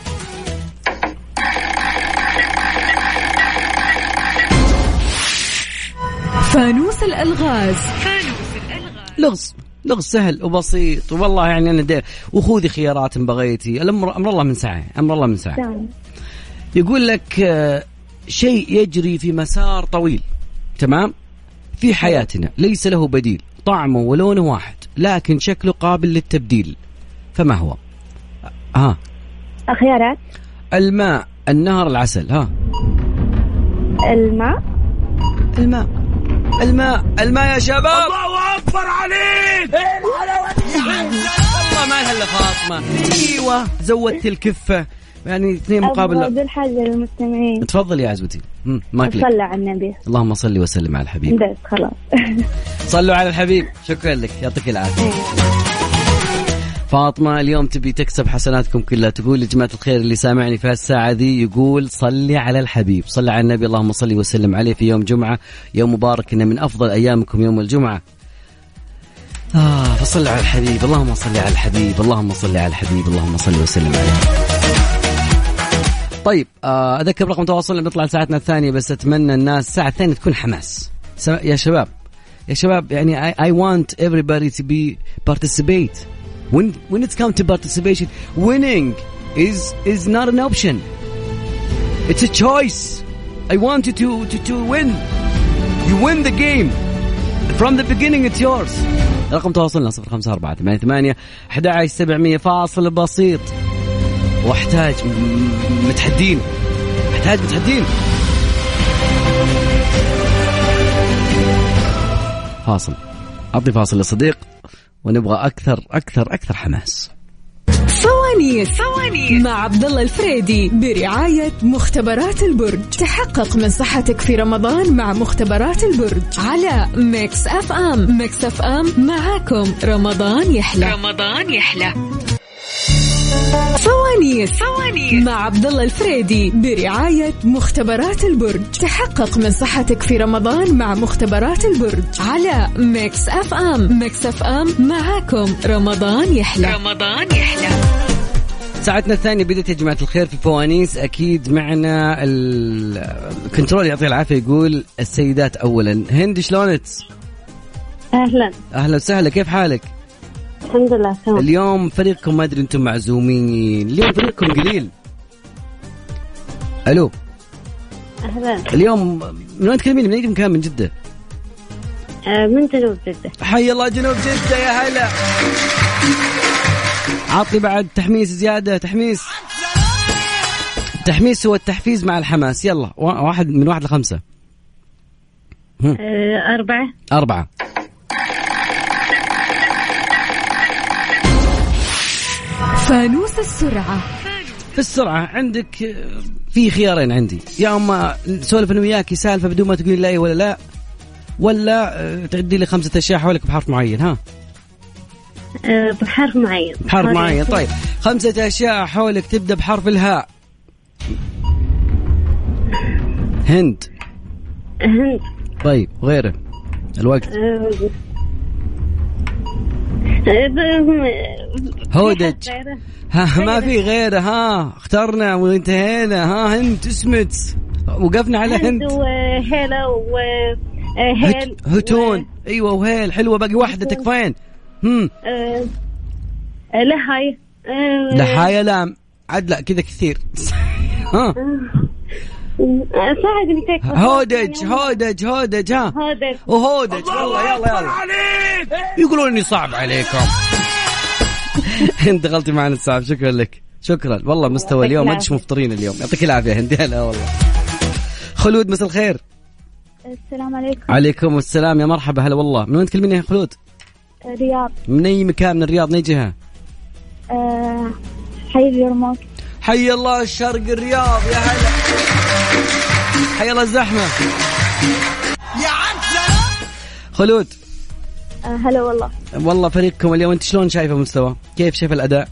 S4: فانوس الألغاز.
S3: لغز. لغز سهل وبسيط والله يعني أنا دي وخذي خيارات إن بغيتي. الامر أمر الله من ساعة أمر الله من
S6: ساعة.
S3: يقول لك آه، شيء يجري في مسار طويل تمام؟ في حياتنا ليس له بديل طعمه ولونه واحد لكن شكله قابل للتبديل فما هو؟ ها.
S6: خيارات
S3: الماء النهر العسل ها.
S6: الماء.
S3: الماء. الماء الماء يا شباب. الله أكبر عليك. والله ما هلا فاطمه أيوه زودت الكفة. يعني اثنين
S6: أبغى
S3: مقابل
S6: أقول حاجة للمستمعين
S3: تفضل يا عزوتي. لك
S6: صلى على النبي.
S3: اللهم صل وسلم على الحبيب.
S6: بس خلاص.
S3: صلوا على الحبيب. شكرا لك. يعطيك العافية. فاطمة اليوم تبي تكسب حسناتكم كلها. تقول يا جماعة الخير اللي سامعني في هالساعة ذي يقول صلي على الحبيب. صلي على النبي اللهم صل وسلم عليه في يوم جمعة. يوم مبارك إنه من أفضل أيامكم يوم الجمعة. آه فصل على الحبيب. اللهم صل على الحبيب. اللهم صل على الحبيب. اللهم صل وسلم عليه. طيب آه أذكر رقم تواصل بنطلع لساعتنا الثانية بس أتمنى الناس الساعة الثانية تكون حماس. يا شباب يا شباب يعني I want everybody to be participate. When when it's come to participation winning is is not an option it's a choice I want you to to, to win you win the game from the beginning it's yours رقم تواصلنا 054 88 11700 فاصل بسيط واحتاج متحدين احتاج متحدين فاصل اعطي فاصل لصديق ونبغى أكثر أكثر أكثر حماس.
S4: فوانيس فوانيس مع عبد الله الفريدي برعاية مختبرات البرج. تحقق من صحتك في رمضان مع مختبرات البرج على Mix FM Mix FM معاكم. رمضان يحلى. رمضان يحلى. فوانيس فوانيس مع عبد الله الفريدي برعاية مختبرات البرج. تحقق من صحتك في رمضان مع مختبرات البرج. على Mix FM. Mix FM معاكم. رمضان يحلى. رمضان يحلى.
S3: ساعتنا الثانية بدت يا جماعة الخير في فوانيس أكيد معنا ال- ال control يعطيه العافية يقول السيدات أولا. هند شلونك؟
S6: أهلا.
S3: أهلا وسهلا. كيف حالك؟
S6: الحمد لله تمام
S3: اليوم فريقكم ما أدري أنتم معزومين. اليوم فريقكم قليل. ألو.
S6: أهلا.
S3: اليوم من وين تكلميني من أي مكان؟ من جدة؟
S6: آه، من جنوب جدة.
S3: حي الله جنوب جدة يا هلا. عطي بعد تحميس زيادة. تحميس. التحميس هو التحفيز مع الحماس. يلا وا- واحد من واحد لخمسة.
S6: آه، أربعة.
S3: أربعة.
S4: فانوس السرعة.
S3: في السرعة عندك في خيارين عندي. يا أما نسولف أنا وياك سالفة بدون ما تقولين لا ولا لا ولا آه، تعدي لي خمسة أشياء حولك بحرف معين ها؟
S6: آه، بحرف معين.
S3: بحرف معين. طيب. خمسة أشياء حولك تبدأ بحرف الهاء. هند.
S6: هند.
S3: طيب غيره الوقت.
S6: آه،
S3: هودج. ها ما في غيره ها اخترنا وانتهينا. ها هند اسمت. وقفنا على
S6: هند
S3: هند.
S6: وهيلا وهيل
S3: هت- هتون. أيوه وهيل. حلوة باقي واحدة تكفين هم.
S6: لهاي آه،
S3: لحايا لام عاد لا كذا كثير. ها.
S6: آه، ساعدني تكفى
S3: هودج هودج هودج. ها.
S6: هودج.
S3: وهودج. والله يلا يلا. يقولون إني صعب عليكم. انت دخلتي معنا الصعب شكرا لك. شكرا. والله مستوى اليوم ما مفطرين اليوم. يعطيك العافية. هندي هلا والله. خلود مساء الخير.
S6: السلام عليكم.
S3: عليكم السلام. يا مرحبا. هلا والله. من وين تكلميني يا خلود؟
S6: رياض.
S3: من أي مكان؟ من الرياض. من أي جهة؟
S6: آه، حي اليرموك.
S3: حي الله الشرق الرياض. يا هلا. حي الله الزحمة. يا عم خلود.
S6: هلا والله.
S3: والله فريقكم اليوم انت شلون شايفه مستوى؟ كيف شايف الأداء؟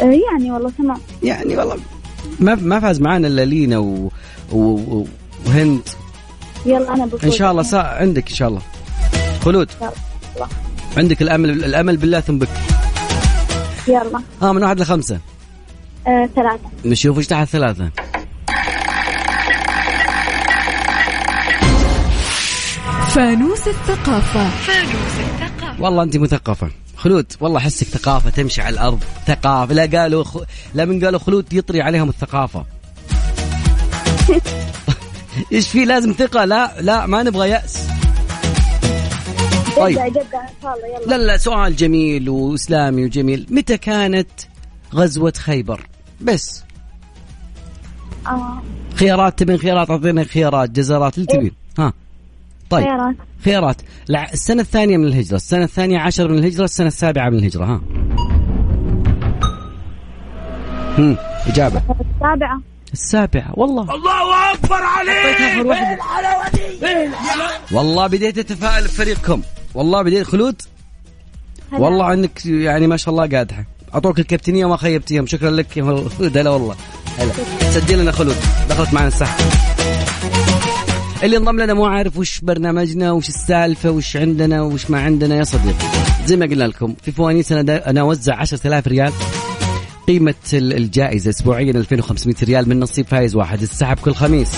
S6: آه، يعني والله تمام
S3: يعني والله ما ما فاز معانا إلا لينا و... و... وهند.
S6: يلا أنا بفوز.
S3: إن شاء الله سا... عندك إن شاء الله. خلود.
S6: الله.
S3: عندك الامل الأمل بالله ثم بك
S6: يلا.
S3: ها من واحد لخمسة.
S6: آه، ثلاثة.
S3: نشوف إيش تحت ثلاثة.
S4: فانوس الثقافة. فانوس الثقافة.
S3: والله أنت مثقفه خلود والله أحسك ثقافة تمشي على الأرض. ثقافة. لا قالوا خ... لا من قالوا خلود يطري عليهم الثقافة. إيش في لازم ثقة؟ لا لا ما نبغى يأس. طيب.
S6: جدة جدة إن شاء الله يلا.
S3: لا لا سؤال جميل وإسلامي وجميل. متى كانت غزوة خيبر؟ بس.
S6: آه.
S3: خيارات تبين خيارات اعطينا خيارات جزرات اللي تبين. طيب
S6: خيارات
S3: خيارات لا السنة الثانية من الهجرة السنة الثانية عشر من الهجرة السنة السابعة من الهجرة ها. هم إجابة.
S6: السابعة.
S3: السابعة والله. الله أكبر عليك! والله بديت أتفائل بفريقكم. والله بديت خلود. والله عنك يعني ما شاء الله قادحة. أعطوك الكابتنية وما خيبتيهم. شكرا لك. يا خلود هلا والله. هلا. سجل لنا خلود. دخلت معنا السحب. اللي انضم لنا مو عارف وش برنامجنا وش السالفة وش عندنا وش ما عندنا. يا صديقي زي ما قلنا لكم في فوانيس أنا, دا أنا أوزع 10000 ريال. قيمة ال- الجائزة أسبوعيا 2500 ريال من نصيب فايز واحد السحب كل خميس.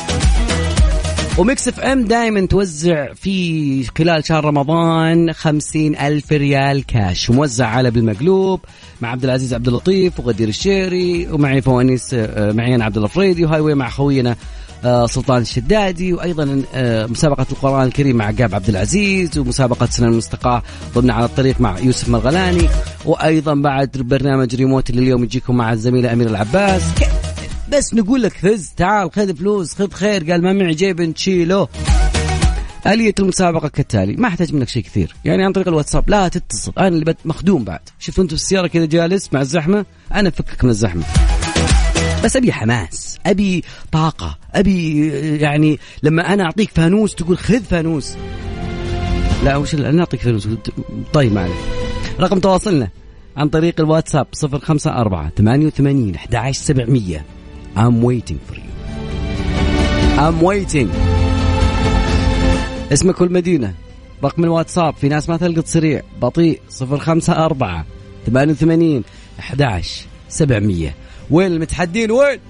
S3: و Mix FM دائما توزع في خلال شهر رمضان خمسين ألف ريال كاش موزع على بالمقلوب مع عبد العزيز عبد اللطيف وغدير الشهري ومعي فوانيس آه، معي أنا عبد الله فريدي و Highway مع خوينا سلطان الشدادي وأيضا آه، مسابقة القرآن الكريم مع عقاب عبد العزيز ومسابقة سنة المستقاة ضمن على الطريق مع يوسف مرغلاني وأيضا بعد برنامج ريموت اللي اليوم يجيكم مع الزميله أمير العباس. بس نقول لك فز تعال خذ فلوس خذ خير قال ما معي جيب نشيله. آلية المسابقة كالتالي ما أحتاج منك شيء كثير يعني عن طريق الواتساب لا تتصل أنا اللي مخدوم بعد. شوف أنت في السيارة كذا جالس مع الزحمة أنا أفكك من الزحمة. بس أبي حماس أبي طاقة أبي يعني لما أنا أعطيك فانوس تقول خذ فانوس. لا وش أنا أعطيك فانوس طيب ما عليك. رقم تواصلنا عن طريق الواتساب 054 88 11700 I'm waiting for you. I'm waiting. اسمك والمدينة. رقم الواتساب في ناس ما تلقط سريع. بطيء 054 88 11 700 وين المتحدين؟ وين؟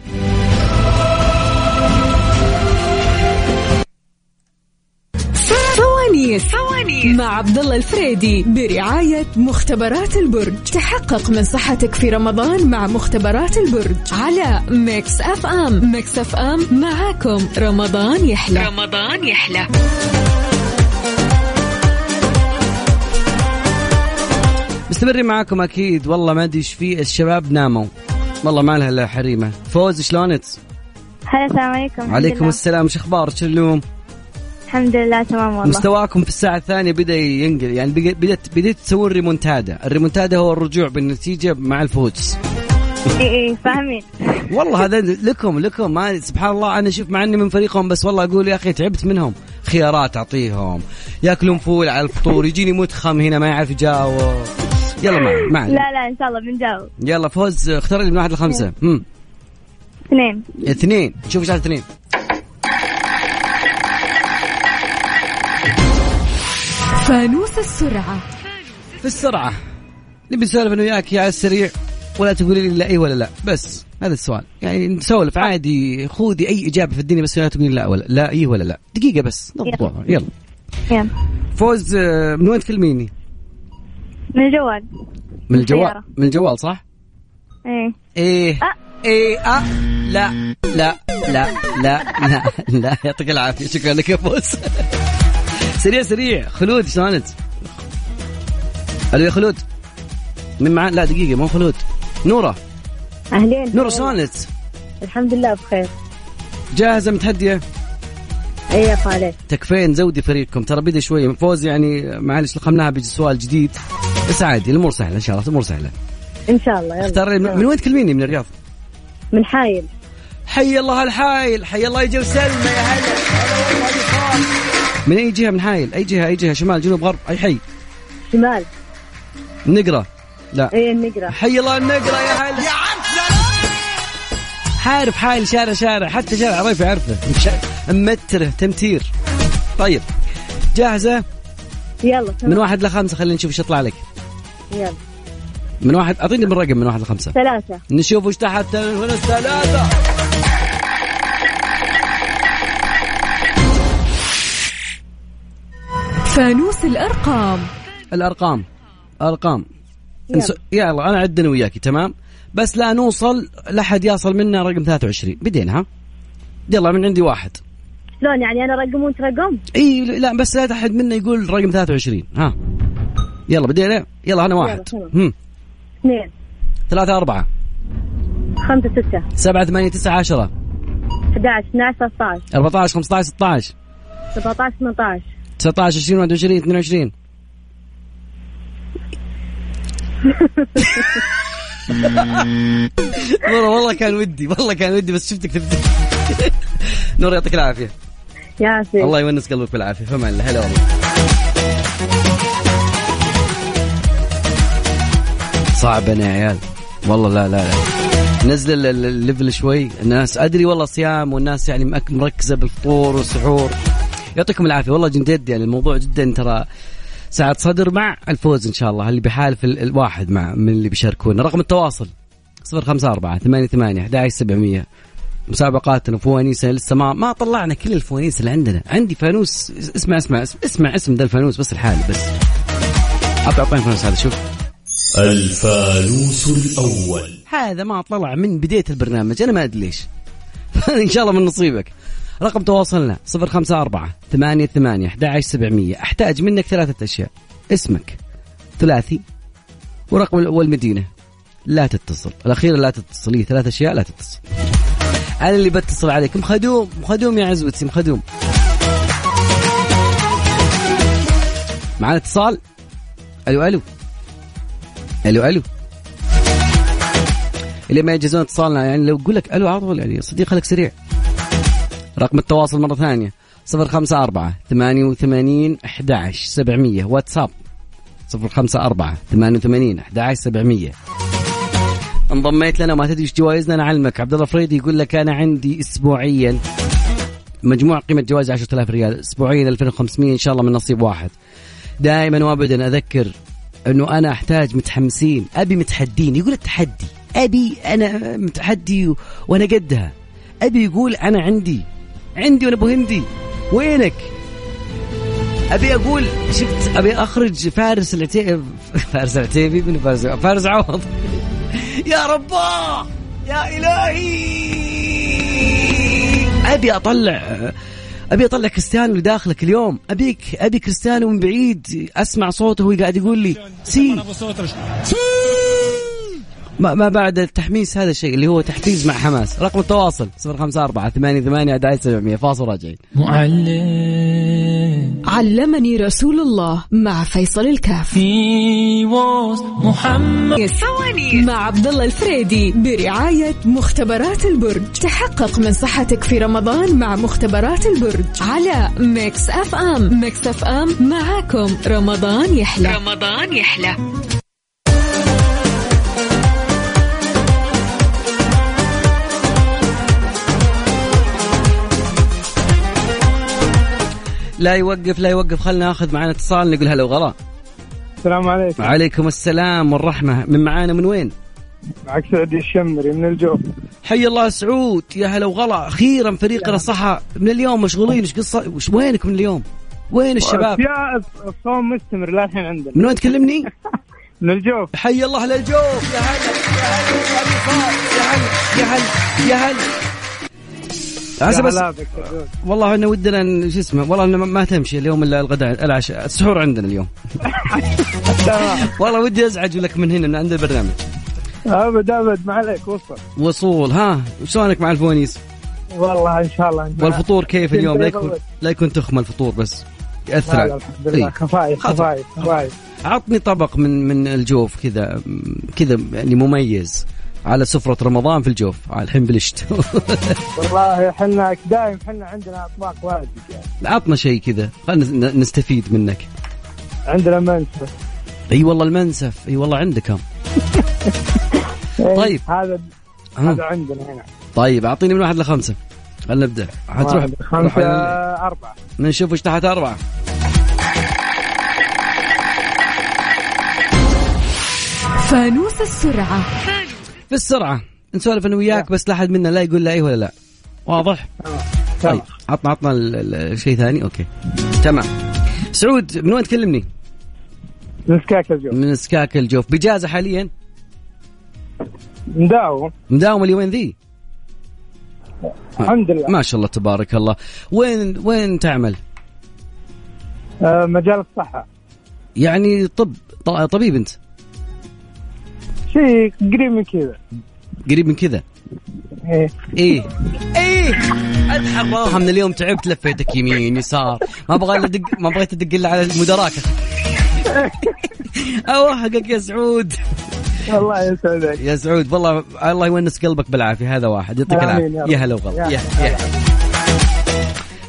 S4: فوانيس مع عبد الله الفريدي برعاية مختبرات البرج. تحقق من صحتك في رمضان مع مختبرات البرج. على Mix FM. Mix FM معاكم. رمضان يحلى. رمضان يحلى.
S3: مستمرين معاكم أكيد. والله ما أدري إيش في. الشباب ناموا. والله ما لها إلا حريمة. فوز شلونك؟
S6: هلا السلام عليكم. الحمد
S3: عليكم
S6: لله.
S3: السلام. وش أخبارك؟ شو اليوم؟
S6: الحمد لله تمام والله.
S3: مستواكم في الساعة الثانية بدأ ينقل. يعني بدأت بديت تسوون ريمونتادا، الريمونتادا هو الرجوع بالنتيجة مع الفوز.
S6: إي إي فاهمين.
S3: والله هذا لكم لكم. ما سبحان الله أنا شوف مع إني من فريقهم بس والله أقول يا أخي تعبت منهم. خيارات أعطيهم. ياكلون فول على الفطور يجيني متخم هنا ما يعرف يجاوب. يلا ما.
S6: لا لا إن شاء الله بنجاوب
S3: يلا فوز اختار لي من واحد لخمسة. امم
S6: اثنين.
S3: اثنين. شوف إيش اثنين.
S4: فانوس السرعة.
S3: في السرعة. نبي نسولف أنا وياك يا على السريع ولا تقولي لي لا إي ولا لا. بس هذا السؤال. يعني نسولف عادي خذي أي إجابة في الدنيا بس لا تقولي لا ولا لا إي ولا لا. دقيقة بس نضبط يلا.
S6: يلا.
S3: فوز آه، من وين تكلميني؟
S6: من الجوال.
S3: من الجوال. من الجوال صح؟
S6: إيه.
S3: إيه.
S6: أه.
S3: إيه. أه. لا. لا. لا. لا. لا. لا. يعطيك العافية. شكرا لك يا فوز. سريع سريع. خلود شلونك؟ ألو يا خلود. من معاه لا دقيقة مو خلود. نورة.
S6: أهلين.
S3: نورة شلونك؟
S6: الحمد لله بخير.
S3: جاهزة متحديه؟
S6: اي يا خالد
S3: تكفين زودي فريقكم. ترى بدأ شوية فوز يعني معلش لقمناها بيجي سؤال جديد. بس عادي الأمور سهلة إن شاء الله الأمور سهلة.
S6: إن شاء الله يلا.
S3: اختار من وين تكلميني من الرياض؟
S6: من حايل.
S3: حي الله الحايل حي الله يجي وسلمى يا هلا. من أي جهة من حايل؟ أي جهة أي جهة شمال جنوب غرب أي حي؟
S6: شمال.
S3: النقره لا.
S6: اي النقرة.
S3: حي الله النقرة يا هلا. يا عارف حايل شارع شارع حتى شارع ريف يعرفه مش- متره تمتير. طيب. جاهزة؟
S6: يلا تمام.
S3: من واحد لخمسة خلينا نشوف إيش يطلع لك.
S6: يلا.
S3: من واحد أعطيني من رقم من واحد لخمسة.
S6: ثلاثة.
S3: نشوف وش تحت هنا الثلاثة.
S4: فانوس الأرقام.
S3: الأرقام أرقام. نس- يلا أنا عد أنا وياكي تمام؟ بس لا نوصل لحد يصل منا رقم 23 بدينا ها؟ يلا من عندي واحد.
S6: شلون يعني أنا رقم وأنت رقم؟
S3: إي لا بس لا أحد منا يقول رقم 23 ها؟ يلا بدينا يلا أنا واحد. هم.
S6: اثنين.
S3: ثلاثة أربعة.
S6: خمسة ستة.
S3: سبعة ثمانية تسعة عشرة.
S6: 11 12 13
S3: 14 15 16
S6: 17 18
S3: 19 20 21 22 والله والله كان ودي. والله كان ودي بس شفتك نور يعطيك العافية.
S6: يا سيدي
S3: الله يونس قلبك بالعافية. فما الله هلا والله. صعب أنا يا عيال. والله لا لا لا. نزل ال- ال- ال level شوي. الناس أدري والله صيام والناس يعني مركزة بالفطور والسحور. يعطيكم العافية. والله جد يعني الموضوع جدا ترى سعة صدر مع الفوز إن شاء الله. اللي بحالف ال- الواحد مع من اللي بيشاركونا. رقم التواصل 054 88 11700 مسابقاتنا فوانيسنا لسه ما ما طلعنا كل الفوانيس اللي عندنا. عندي فانوس اسمع اسمع اسمع, اسم ذا الفانوس بس الحالي بس. اعطي اعطيني فانوس هذا شوف.
S1: الفانوس الأول.
S3: هذا ما طلع من بداية البرنامج أنا ما أدري ليش. إن شاء الله من نصيبك. رقم تواصلنا 054 88 11700 أحتاج منك ثلاثة أشياء. اسمك ثلاثي ورقم والمدينة لا تتصل. الأخيرة لا تتصل. هي ثلاث أشياء لا تتصل. أنا اللي بتصل عليك مخدوم مخدوم يا عزوتي مخدوم معنا اتصال؟ ألو ألو. ألو ألو. اللي ما يجهزون اتصالنا يعني لو أقول لك ألو على طول يعني صديق خليك سريع. رقم التواصل مرة ثانية 054 88 11 700 واتساب 054 88 11 700 انضميت لنا ما تدري إيش جوائزنا نعلمك. عبد الله فريدي يقول لك أنا عندي اسبوعيا. مجموع قيمة جوائز 10000 ريال اسبوعيا 2500 إن شاء الله من نصيب واحد. دائما وابدا أذكر إنه أنا أحتاج متحمسين أبي متحدين يقول التحدي أبي أنا متحدي و- وأنا قدها. أبي يقول أنا عندي عندي وأنا أبو هندي. وينك؟ أبي أقول شفت أبي أخرج فارس العتيبي فارس العتيبي من فارس فارس عوض. يا رباه يا إلهي! أبي أطلع أبي أطلع كريستيانو اللي داخلك اليوم. أبيك أبي كريستيانو من بعيد. أسمع صوته وهو قاعد يقول لي Sí. ما, ما بعد التحميس هذا الشيء اللي هو تحفيز مع حماس. رقم التواصل 054 88 11700 فاصل راجعين
S4: معلم. علمني رسول الله مع فيصل الكاف محمد. فوانيس مع عبد الله الفريدي برعاية مختبرات البرج. تحقق من صحتك في رمضان مع مختبرات البرج. على Mix FM. Mix FM معاكم. رمضان يحلى. رمضان يحلى.
S3: لا يوقف لا يوقف. خلنا ناخذ معنا اتصال نقول هلا وغلا.
S5: السلام عليكم.
S3: وعليكم السلام والرحمة. من معانا من وين؟
S5: معك سعودي الشمري من الجوف.
S3: حي الله سعود. يا هلا وغلا. أخيرا فريقنا صحى من اليوم مشغولين. إيش قصة؟ وش وينك من اليوم؟ وين الشباب؟
S5: يا الصوم مستمر للحين عندنا.
S3: من وين تكلمني؟
S5: من الجوف.
S3: حي الله للجوف. يا هلا يا هلا يا هلا يا هلا يا هلا. عسى بس. والله إحنا ودنا شو اسمه والله إنه ما- تمشي اليوم إلا الغداء العشاء. السحور عندنا اليوم. والله ودي أزعج لك من هنا من عند البرنامج.
S5: أبد أبد ما عليك وصل.
S3: وصول ها؟ شلونك مع الفوانيس؟
S5: والله إن شاء الله.
S3: والفطور كيف اليوم؟ لا يكون. لا يكون تخمه الفطور بس. يأثر
S5: لا،
S3: على-
S5: لا، الحمد لله.
S3: إيه.
S5: خفايف. خفايف خفايف.
S3: عطني طبق من من الجوف كذا كذا يعني مميز. على سفرة رمضان في الجوف. الحين بلشت.
S5: والله إحنا دايم إحنا عندنا أطباق واجد يعني.
S3: عطنا شيء كذا. خلينا ن- نستفيد منك.
S5: عندنا منسف.
S3: أي والله المنسف. أي والله عندك هم. طيب.
S5: هذا
S3: ها.
S5: هذا عندنا هنا.
S3: طيب أعطيني من واحد لخمسة. خلينا نبدأ. حتروح على-
S5: أربعة.
S3: نشوف إيش تحت أربعة.
S4: فانوس السرعة.
S3: في السرعة. نسولف أنا وياك بس لا أحد منا لا يقول لا اي ولا لا. واضح؟ طيب عطنا عطنا ال- ال- الشيء ثاني. أوكي. تمام. سعود من وين تكلمني؟
S5: من سكاك الجو
S3: من سكاك الجوف. بإجازة حاليا؟
S5: مداوم.
S3: مداوم اليومين ذي؟
S5: الحمد لله.
S3: ما شاء الله تبارك الله. وين وين تعمل؟
S5: آه مجال الصحة.
S3: يعني طب ط- طبيب أنت.
S5: شيء قريب من كذا.
S3: قريب من كذا؟
S5: إيه.
S3: إيه. إيه. اتحراها من اليوم تعبت لفيتك يمين يسار. ما أبغى ادق ما بغيت أدق إلا على المدراك أوهقك يا سعود.
S5: الله يسعدك
S3: يا سعود والله الله يونس قلبك بالعافية هذا واحد. يعطيك العافية.
S5: يا
S3: هلا وغلا.
S5: يا
S3: يا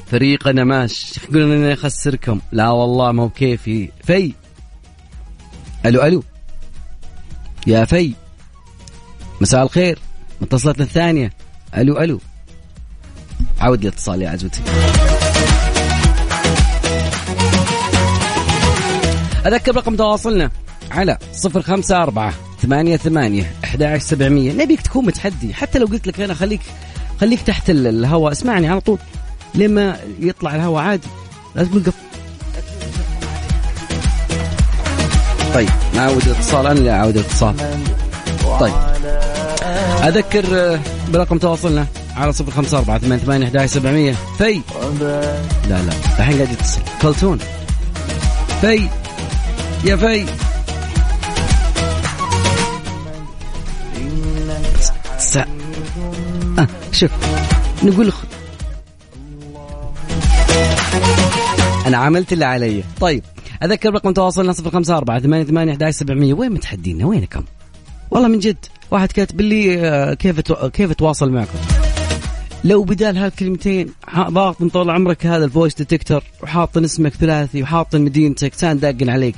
S3: فريقنا ماش يقولون اني اخسركم لا والله ما هو بكيفي في. ألو ألو. يا في مساء الخير متصلتنا الثانية ألو ألو. عود الاتصال يا عزوتي. أذكر رقم تواصلنا على صفر خمسة أربعة ثمانية ثمانية أحد سبعمية. نبيك تكون متحدي حتى لو قلت لك أنا خليك خليك تحت ال- الهواء. اسمعني على طول. لما يطلع الهواء عادي لا تقول قف. طيب نعود الاتصال أنا اللي أعود الاتصال. طيب. أذكر آه، برقم تواصلنا على صفر خمسة أربعة ثمانية ثمانية أحد سبعمية. في. لا لا الحين قاعد يتصل. كلتون في. يا في. س... آه شوف نقول خ... أنا عملت اللي علي. طيب. أذكر رقم تواصلنا صفر خمسة أربعة ثمانية ثمانية أحد سبعمية. وين متحدينا وينكم والله من جد واحد كاتب لي آه، كيف. كيف أتواصل معكم؟ لو بدال هالكلمتين ضاغط من طول عمرك هذا ال voice detector وحاط اسمك ثلاثي وحاط مدينتك كان داقن عليك.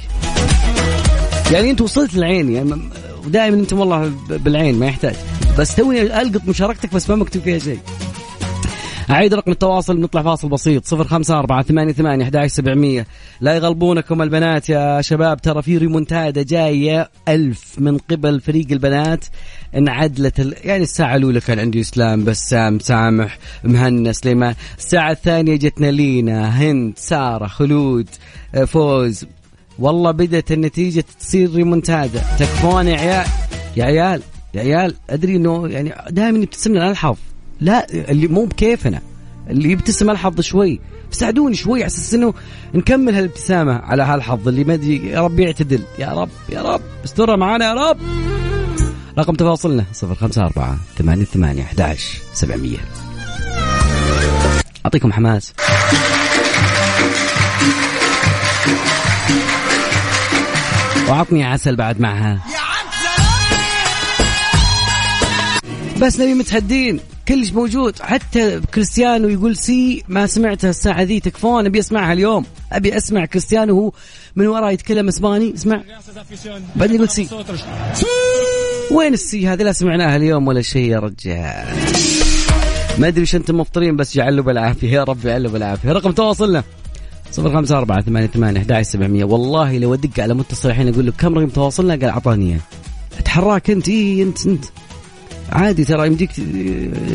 S3: يعني أنت وصلت للعين يعني ودائما أنت والله بالعين ما يحتاج. بس توني ألقط مشاركتك بس ما مكتوب فيها شيء. أعيد رقم التواصل نطلع فاصل بسيط. صفر خمسة أربعة ثمانية ثمانية أحد سبعمية. لا يغلبونكم البنات يا شباب. ترى في ريمونتادا جاية ألف من قبل فريق البنات. انعدلت ال... يعني الساعة الأولى كان عندي إسلام بسام سامح مهنا سليمان. الساعة الثانية جتنا لينا هند سارة خلود آه، فوز. والله بدت النتيجة تصير ريمونتادا. تكفون يا عيال يا عيال يا عيال. أدري إنه يعني دائما يبتسم لنا الحظ لا اللي مو بكيفنا اللي يبتسم الحظ شوي. ساعدوني شوي على أساس إنه نكمل هالابتسامة على هالحظ اللي ما أدري يا رب يعتدل. يا رب يا رب. استرها معانا يا رب. رقم تواصلنا صفر خمسة أربعة ثمانية ثمانية أحد عشر سبعمية. أعطيكم حماس. وعطني عسل بعد معها. بس نبي متحدين كلش موجود. حتى كريستيانو يقول Sí ما سمعتها الساعة ذي تكفون أبي أسمعها اليوم. أبي أسمع كريستيانو هو من وراء يتكلم إسباني. اسمع. بعدين يقول Sí. وين ال Sí هذه؟ لا سمعناها اليوم ولا شيء يا رجال. ما أدري وش أنتم مفطرين بس جعلوا بالعافية. يا رب يعلوا بالعافية. رقم تواصلنا. صفر خمسة أربعة ثمانية ثمانية أحد سبعمية. والله لو أدق على متصل الحين أقول له كم رقم تواصلنا؟ قال أعطاني إياه. أتحراك أنت؟ إيه أنت أنت. عادي ترى يمديك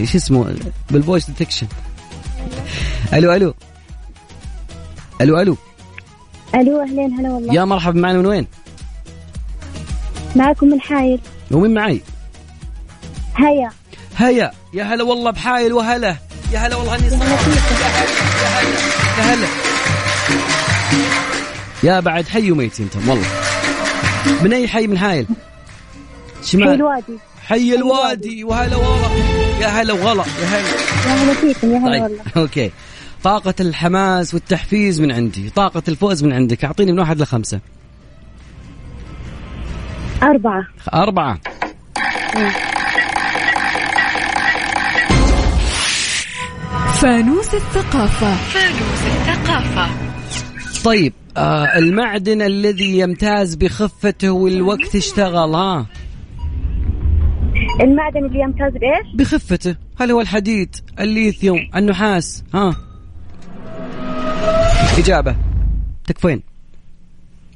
S3: شو اسمه بال voice detection ألو ألو. ألو
S6: ألو. ألو أهلين هلا والله.
S3: يا مرحبا معنا من وين؟
S6: معكم من حايل.
S3: ومين معي؟
S6: هيا.
S3: هيا. يا هلا والله بحايل وهلا. يا هلا والله أني صار. يا هلا. يا هلا. يا بعد حي وميت أنتم والله. من أي حي من حايل؟
S6: حي
S3: شمال
S6: الوادي
S3: حي الوادي وهلا والله. يا هلا وغلا يا هلا.
S6: يا هلا فيكم يا هلا
S3: طيب
S6: والله.
S3: أوكي. طاقة الحماس والتحفيز من عندي طاقة الفوز من عندك. أعطيني من واحد لخمسة.
S6: أربعة.
S3: أربعة.
S4: فانوس الثقافة.
S3: طيب آه المعدن الذي يمتاز بخفته والوقت اشتغل ها؟
S6: المعدن اللي يمتاز بإيش؟
S3: بخفته. هل هو الحديد الليثيوم النحاس. ها. إجابة. تكفين.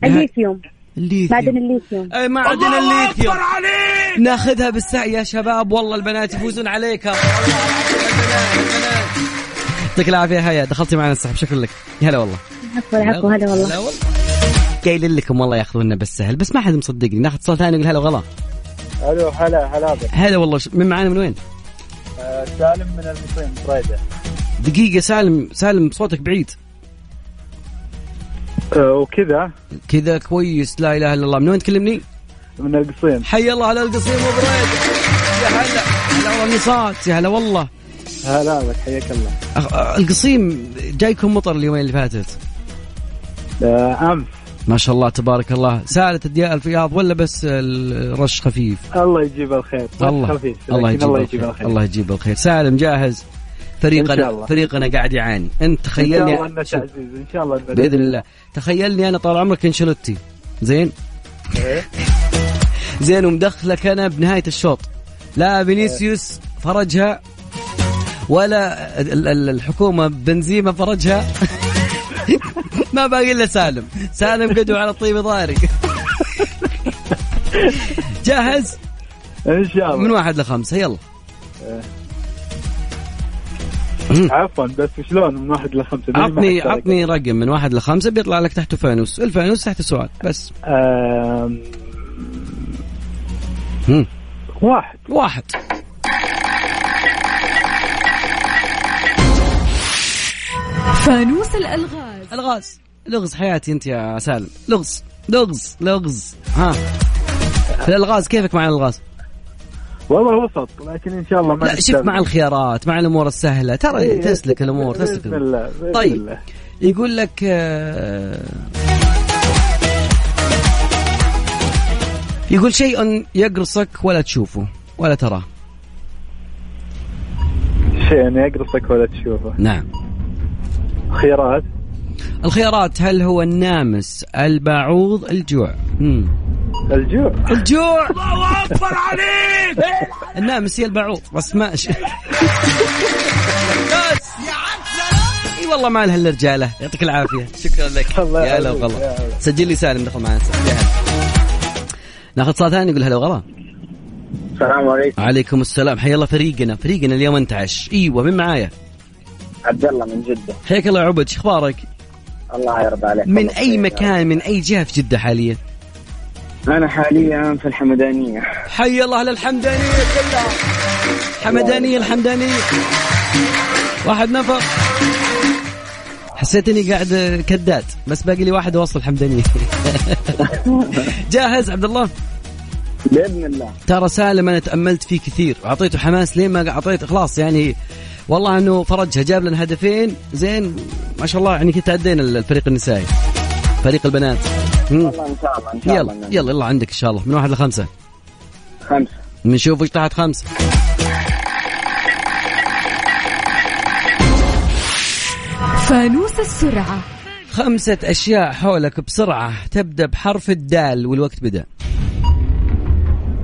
S6: الليثيوم.
S3: الليثيوم.
S6: معدن الليثيوم.
S3: أي معدن الليثيوم. ناخذها بالسعي يا شباب. والله البنات يفوزون عليك. يعطيك العافية هيا. دخلتي معنا السحب. شكرا لك. يا هلا والله.
S6: عفوا عفوا هلا والله.
S3: لا والله. قايل لكم والله ياخذونا بالسهل بس ما حد مصدقني. ناخذ اتصال ثاني نقول هلا وغلا.
S5: ألو هلا هلا بك.
S3: هلا والله من معانا من وين؟
S5: آه، سالم من القصيم بريدة.
S3: دقيقة سالم سالم صوتك بعيد.
S5: آه، وكذا.
S3: كذا كويس لا إله إلا الله. من وين تكلمني؟
S5: من القصيم.
S3: حي الله على القصيم وبريد يا هلا هلا والله نصات. يا هلا والله.
S5: هلا بك حياك الله.
S3: أخ- القصيم جايكم مطر اليومين اللي فاتت.
S5: آه، أمس.
S3: ما شاء الله تبارك الله. سالت الدياء الفياض ولا بس الرش خفيف؟
S5: الله يجيب الخير.
S3: الله.
S5: خفيف
S3: الله يجيب
S5: الله
S3: الخير
S5: يجيب الخير.
S3: الله يجيب الخير. سالم جاهز؟ فريقنا. فريقنا قاعد يعاني. انت
S5: إن شاء الله
S3: تخيلني
S5: تعزيز إن شاء الله
S3: بإذن الله. تخيلني أنا طال عمرك انشلوتي زين؟
S5: إيه.
S3: زين ومدخلك أنا بنهاية الشوط. لا فينيسيوس فرجها ولا ال- ال- الحكومة بنزيما فرجها. ما باقي إلا سالم. سالم قدو على طيب ضاري جاهز؟
S5: إن شاء الله.
S3: من واحد لخمسة. يلا.
S5: عفوا بس شلون من واحد لخمسة؟
S3: عطني. عطني رقم من واحد لخمسة بيطلع لك تحته فانوس. الفانوس تحت سؤال بس. هم.
S5: واحد.
S3: واحد.
S4: فانوس الألغاز.
S3: ألغاز. لغز حياتي انت يا سالم لغز لغز لغز ها في الألغاز كيفك مع الألغاز؟
S5: والله وسط لكن إن شاء الله ما
S3: لا شوف. مع الخيارات مع الأمور السهلة ترى
S5: إيه،
S3: تسلك الأمور تسلك
S5: بإذن
S3: الأمور.
S5: الله بإذن
S3: طيب.
S5: الله.
S3: يقول لك آه، يقول شيء يقرصك ولا تشوفه ولا تراه
S5: شيء يقرصك ولا تشوفه
S3: نعم
S5: خيارات
S3: الخيارات هل هو النامس البعوض الجوع؟ مم.
S5: الجوع.
S3: الجوع! الله أكبر عليك! النامس هي البعوض بس ما ش... بس إي والله ما لها إلا رجاله. يعطيك العافية. شكرا لك. يا هلا. وغلا. سجل لي سالم دخل معنا. ناخذ صوت ثاني يقول هلا وغلا.
S7: السلام عليكم.
S3: عليكم السلام. حيا الله فريقنا. فريقنا اليوم انتعش. إيوه من معايا؟
S7: عبد الله من جدة.
S3: حياك الله يا عبد. شو أخبارك؟
S7: الله يرضى عليك
S3: من
S7: أي.
S3: مكان من أي جهة في جدة حاليا؟
S7: أنا حاليا في الحمدانية.
S3: حي الله للحمدانية كلها. حمدانية الحمدانية. واحد نفر. حسيت اني قاعد كدأت بس باقي لي واحد اوصل الحمدانية. جاهز عبد الله؟
S7: بإذن الله.
S3: ترى سالم أنا تأملت فيه كثير. واعطيته حماس لين ما اعطيته خلاص يعني والله انه فرجها جاب لنا هدفين. زين ما شاء الله يعني كنت عدينا الفريق النسائي. فريق البنات.
S7: إن شاء الله إن شاء
S3: يلا
S7: الله.
S3: يلا يلا عندك إن شاء الله. من واحد لخمسة؟
S7: خمسة.
S3: نشوف إيش تحت خمسة.
S4: فانوس السرعة.
S3: خمسة أشياء حولك بسرعة. تبدأ بحرف الدال والوقت بدأ.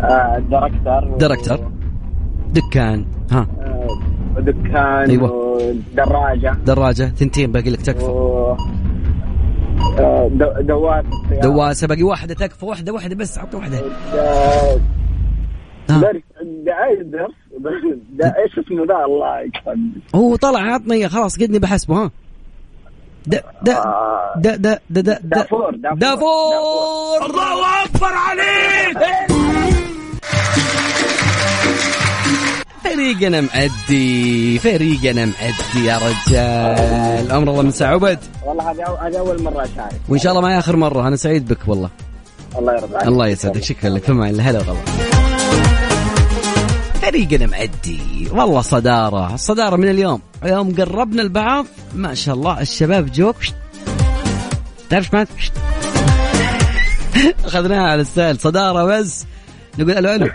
S7: آه الدركتر
S3: دركتر دكان. ها.
S7: آه، ودكان
S3: أيوة.
S7: ودراجة.
S3: دراجة ثنتين باقي لك تكفى.
S7: و آه، دو- دواسة السيارة.
S3: دواسة باقي واحدة تكفى واحدة واحدة بس عطي واحدة.
S7: آه،
S3: ها.
S7: درس دعاية درس دا- إيش اسمه ذا؟ الله يكفى.
S3: هو طلع عطني خلاص قدني بحسبه ها. دا دا
S7: آه،
S3: دا دا دا دا
S7: دافور. دافور!
S3: الله أكبر عليك! فريقنا معدي فريقنا معدي يا رجال. أمر الله من ساعة عبد
S7: والله هذه أول مرة أشارك.
S3: وإن شاء الله ما هي آخر مرة أنا سعيد بك والله.
S7: الله يرضى عليك.
S3: الله يسعدك شكرا لك. فما هلا والله. فريقنا معدي والله صدارة الصدارة من اليوم. يوم قربنا البعض. ما شاء الله الشباب جوك. تعرف شت. أخذناها على السهل. صدارة بس. نقول ألو ألو.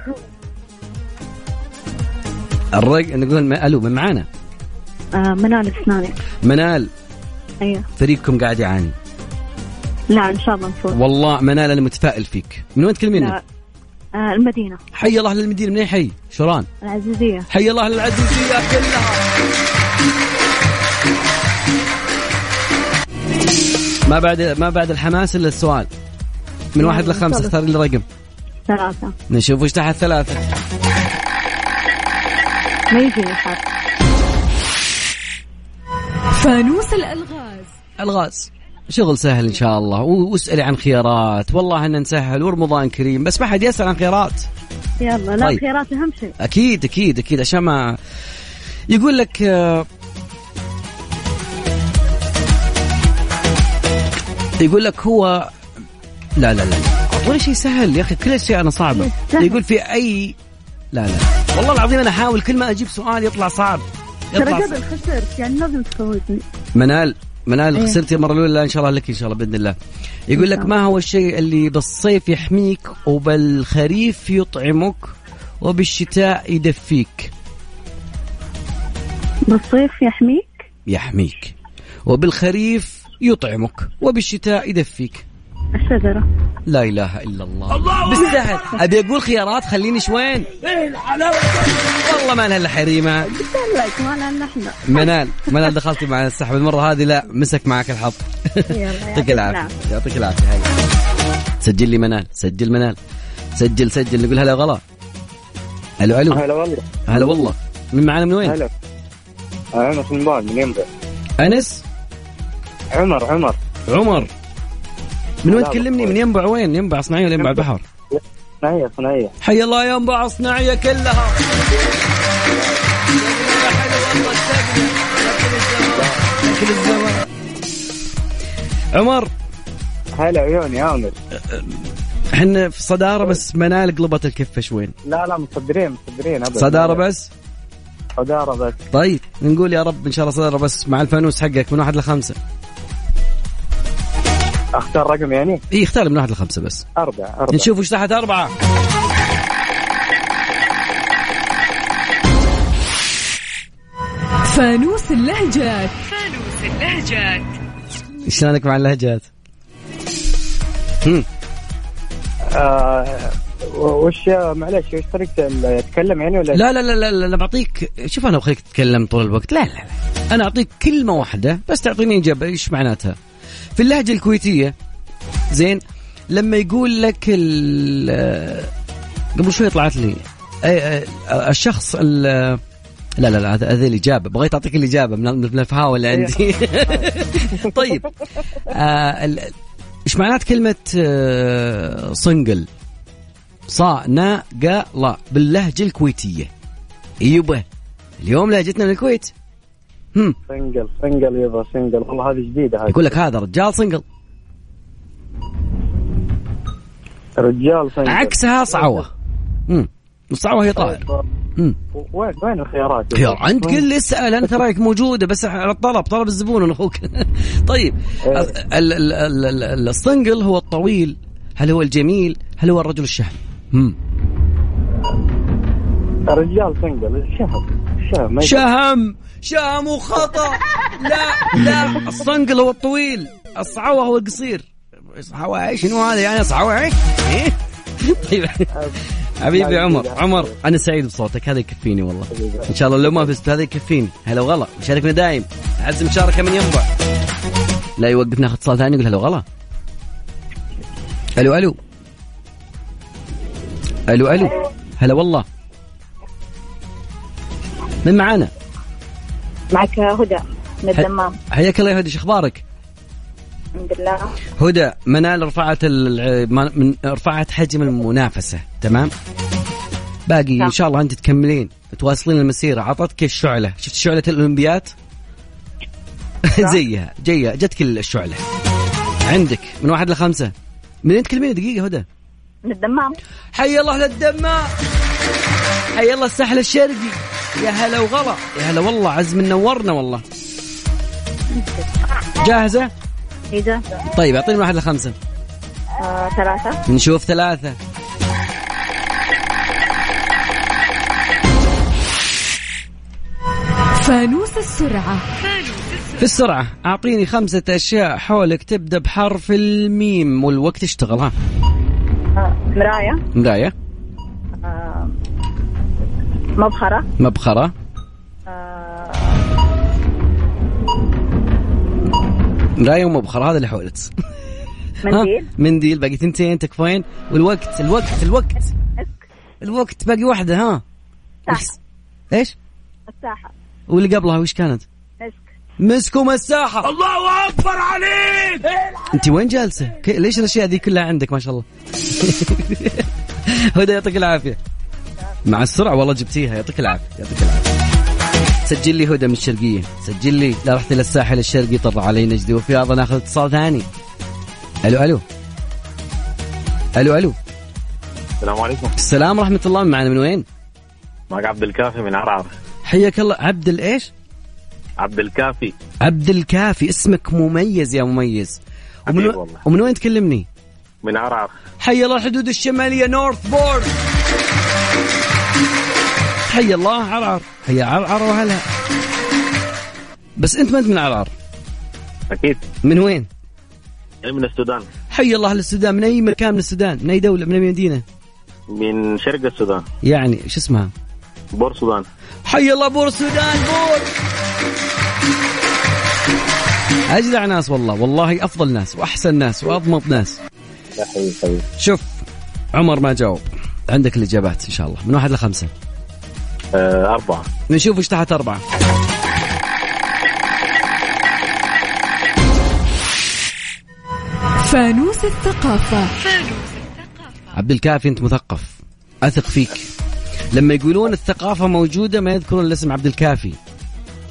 S3: الرق نقول م- ألو من معانا؟
S6: آه منال إسناني.
S3: منال
S6: أيوه.
S3: فريقكم قاعد يعاني.
S6: لا إن شاء الله نفوز.
S3: والله منال أنا متفائل فيك. من وين تكلميني؟
S6: لا آه المدينة.
S3: حي الله للمدينة من اي حي؟ شوران
S6: العزيزية.
S3: حي الله للعزيزية كلها ما بعد ما بعد الحماس إلا السؤال. من واحد لخمسة اختار لي رقم
S6: ثلاثة.
S3: نشوف وش تحت ثلاثة.
S6: ما يجيني حرف
S4: فانوس الألغاز.
S3: ألغاز. شغل سهل إن شاء الله. واسألي عن خيارات. والله إن نسهل ورمضان كريم. بس ما حد يسأل عن خيارات.
S6: يلا لا
S3: طيب.
S6: خيارات أهم شيء.
S3: أكيد أكيد أكيد. عشان ما يقول لك آه، يقول لك هو لا لا لا اعطوني شيء سهل يا أخي. كل الأشياء أنا صعبة.
S6: سهل.
S3: يقول في أي لا لا. والله العظيم أنا أحاول كل ما أجيب سؤال يطلع صعب.
S6: ترى قبل خسرت يعني لازم تفوتني.
S3: منال منال
S6: إيه.
S3: خسرتي المره الأولى إن شاء الله لك إن شاء الله بإذن الله. يقول لك ما هو الشيء اللي بالصيف يحميك وبالخريف يطعمك وبالشتاء يدفيك؟
S6: بالصيف يحميك؟
S3: يحميك. وبالخريف يطعمك وبالشتاء يدفيك.
S6: الشجرة.
S3: لا إله إلا الله, الله بالسهل أبي أقول خيارات خليني شوين. والله ما لها إلا حريمة.
S6: لك ما إحنا.
S3: منال منال دخلتي معنا السحب. المرة هذه لا مسك معك الحظ. يعطيك العافية. يعطيك العافية. سجل لي منال سجل منال. سجل سجل. نقول هلا غلا ألو ألو.
S8: هلا والله.
S3: هلا والله. من معنا من وين؟
S8: هلا. أنا من من ينبع.
S3: أنس؟
S8: عمر عمر.
S3: عمر. من وين تكلمني؟ من ينبع وين؟ ينبع صناعية ولا ينبع البحر؟
S8: صناعية صناعية.
S3: حي الله ينبع صناعية كلها. كل الزمان عمر
S8: هلا عيوني عامر
S3: إحنا في صدارة بس منال قلبت الكفة شوين
S8: لا لا مصدرين مصدرين ابدا.
S3: صدارة بس؟
S8: صدارة بس.
S3: طيب نقول يا رب إن شاء الله صدارة بس مع الفانوس حقك من واحد لخمسة.
S8: أختار رقم يعني؟
S3: إي اختار من واحد لخمسة بس.
S8: أربعة أربعة.
S3: نشوف وش تحت أربعة.
S4: فانوس اللهجات.
S3: شلونك مع اللهجات؟ هم.
S8: آه وش معلش وش طريقة يتكلم يعني ولا
S3: لا لا لا لا, لا, بعطيك شوف أنا بخليك تتكلم طول الوقت. لا لا لا. أنا أعطيك كلمة واحدة بس تعطيني إجابة. إيش معناتها؟ في اللهجة الكويتية زين لما يقول لك قبل شوي طلعت لي الشخص ال- لا لا لا هذه الإجابة بغيت أعطيك الإجابة من الفهاوه اللي عندي. طيب آه، إيش معنات كلمة آه، صنقل؟ صا نا قا لا باللهجة الكويتية. يبا اليوم لهجتنا من الكويت.
S8: سنجل سنجل يبا سنجل والله هذه جديدة هذه.
S3: يقول لك هذا رجال صنقل
S8: رجال سنجل
S3: عكسها صعوة. هم. الصعوه هي طائر.
S8: وين وين الخيارات
S3: خيار. أنت لي اسأل أنت رأيك موجودة بس على الطلب طلب الزبون أنا أخوك. طيب.
S8: إيه.
S3: ال- ال- ال- ال- الصنقل هو الطويل. هل هو الجميل؟ هل هو الرجل الشهم هم.
S8: رجال سنجل الشهر يقدر.
S3: شهم شهم وخطأ. لا لا الصنقل هو الطويل. الصعوه هو القصير. صعوه شنو هذا يعني صعوه إيه؟ طيب. حبيبي عمر عمر أنا سعيد بصوتك هذا يكفيني والله. إن شاء الله لو ما فزت هذا يكفيني. هلا وغلا. مشاركنا دايم. أعز مشاركة من ينبع. لا يوقف ناخذ اتصال ثاني يقول هلا وغلا. ألو ألو. ألو ألو. هلا والله. من معانا.
S6: معك هدى من الدمام.
S3: حياك الله يا هدى أخبارك؟
S6: الحمد لله.
S3: هدى منال رفعت من رفعت حجم المنافسة تمام؟ باقي إن شاء الله أنت تكملين تواصلين المسيرة عطتك الشعله شفت شعلة الأولمبيات؟ زيها جاية جتك الشعلة. عندك من واحد لخمسة. منين تكلمين؟ دقيقة هدى؟
S6: من الدمام.
S3: حي الله للدمام. حي الله الساحل الشرقي. يا هلا وغلا يا هلا والله عزم منورنا والله. جاهزة؟
S6: هي جاهزة
S3: طيب أعطيني واحد لخمسة.
S6: آه، ثلاثة.
S3: نشوف ثلاثة.
S4: فانوس السرعة.
S3: في السرعة أعطيني خمسة أشياء حولك تبدأ بحرف الميم والوقت اشتغل ها.
S6: آه، مراية.
S3: مراية.
S6: مبخرة.
S3: مبخرة.
S6: آه،
S3: مراية ومبخرة هذا اللي حولك ها؟
S6: منديل
S3: منديل باقي ثنتين تكفين. والوقت الوقت الوقت.
S6: مسك
S3: الوقت باقي واحدة ها؟
S6: ساحة
S3: إيش؟
S6: الساحة.
S3: واللي قبلها وش كانت؟
S6: مسك.
S3: مسكوا مساحة
S2: الله أكبر عليك!
S3: أنت وين جالسة؟ ليش الأشياء دي كلها عندك ما شاء الله؟ هدى يعطيك العافية. مع السرعة والله جبتيها. يعطيك العافية. يعطيك العافية. سجل لي هدى من الشرقية. سجل لي. لا رحت إلى الساحل الشرقي طلع علي نجدي وفي هذا ناخذ اتصال ثاني. ألو ألو. ألو ألو.
S9: السلام عليكم.
S3: السلام ورحمة الله. معنا من وين؟
S9: معك عبد الكافي من عرعر
S3: حياك الله. عبد الإيش؟
S9: عبد الكافي.
S3: عبد الكافي. اسمك مميز يا مميز. ومن, و...
S9: والله.
S3: ومن وين تكلمني؟
S9: من عرعر
S3: حي الله الحدود الشمالية North Border حي الله عرعر حي عرعر وهلا. بس انت ما انت من عرعر
S9: أكيد.
S3: من وين؟
S9: من السودان.
S3: حي الله السودان من أي مكان من السودان؟ من أي دولة؟ من أي مدينة؟
S9: من شرق السودان.
S3: يعني شو اسمها؟
S9: بور السودان
S3: حي الله بور السودان بور. أجدع ناس والله. والله أفضل ناس وأحسن ناس واضبط ناس.
S9: يا حبيبي حبيبي
S3: شوف عمر ما جاوب. عندك الإجابات إن شاء الله. من واحد لخمسة.
S9: آه أربعة.
S3: نشوف إيش تحت أربعة.
S4: فانوس الثقافة.
S3: عبد الكافي أنت مثقف. أثق فيك. لما يقولون الثقافة موجودة ما يذكرون الاسم عبد الكافي.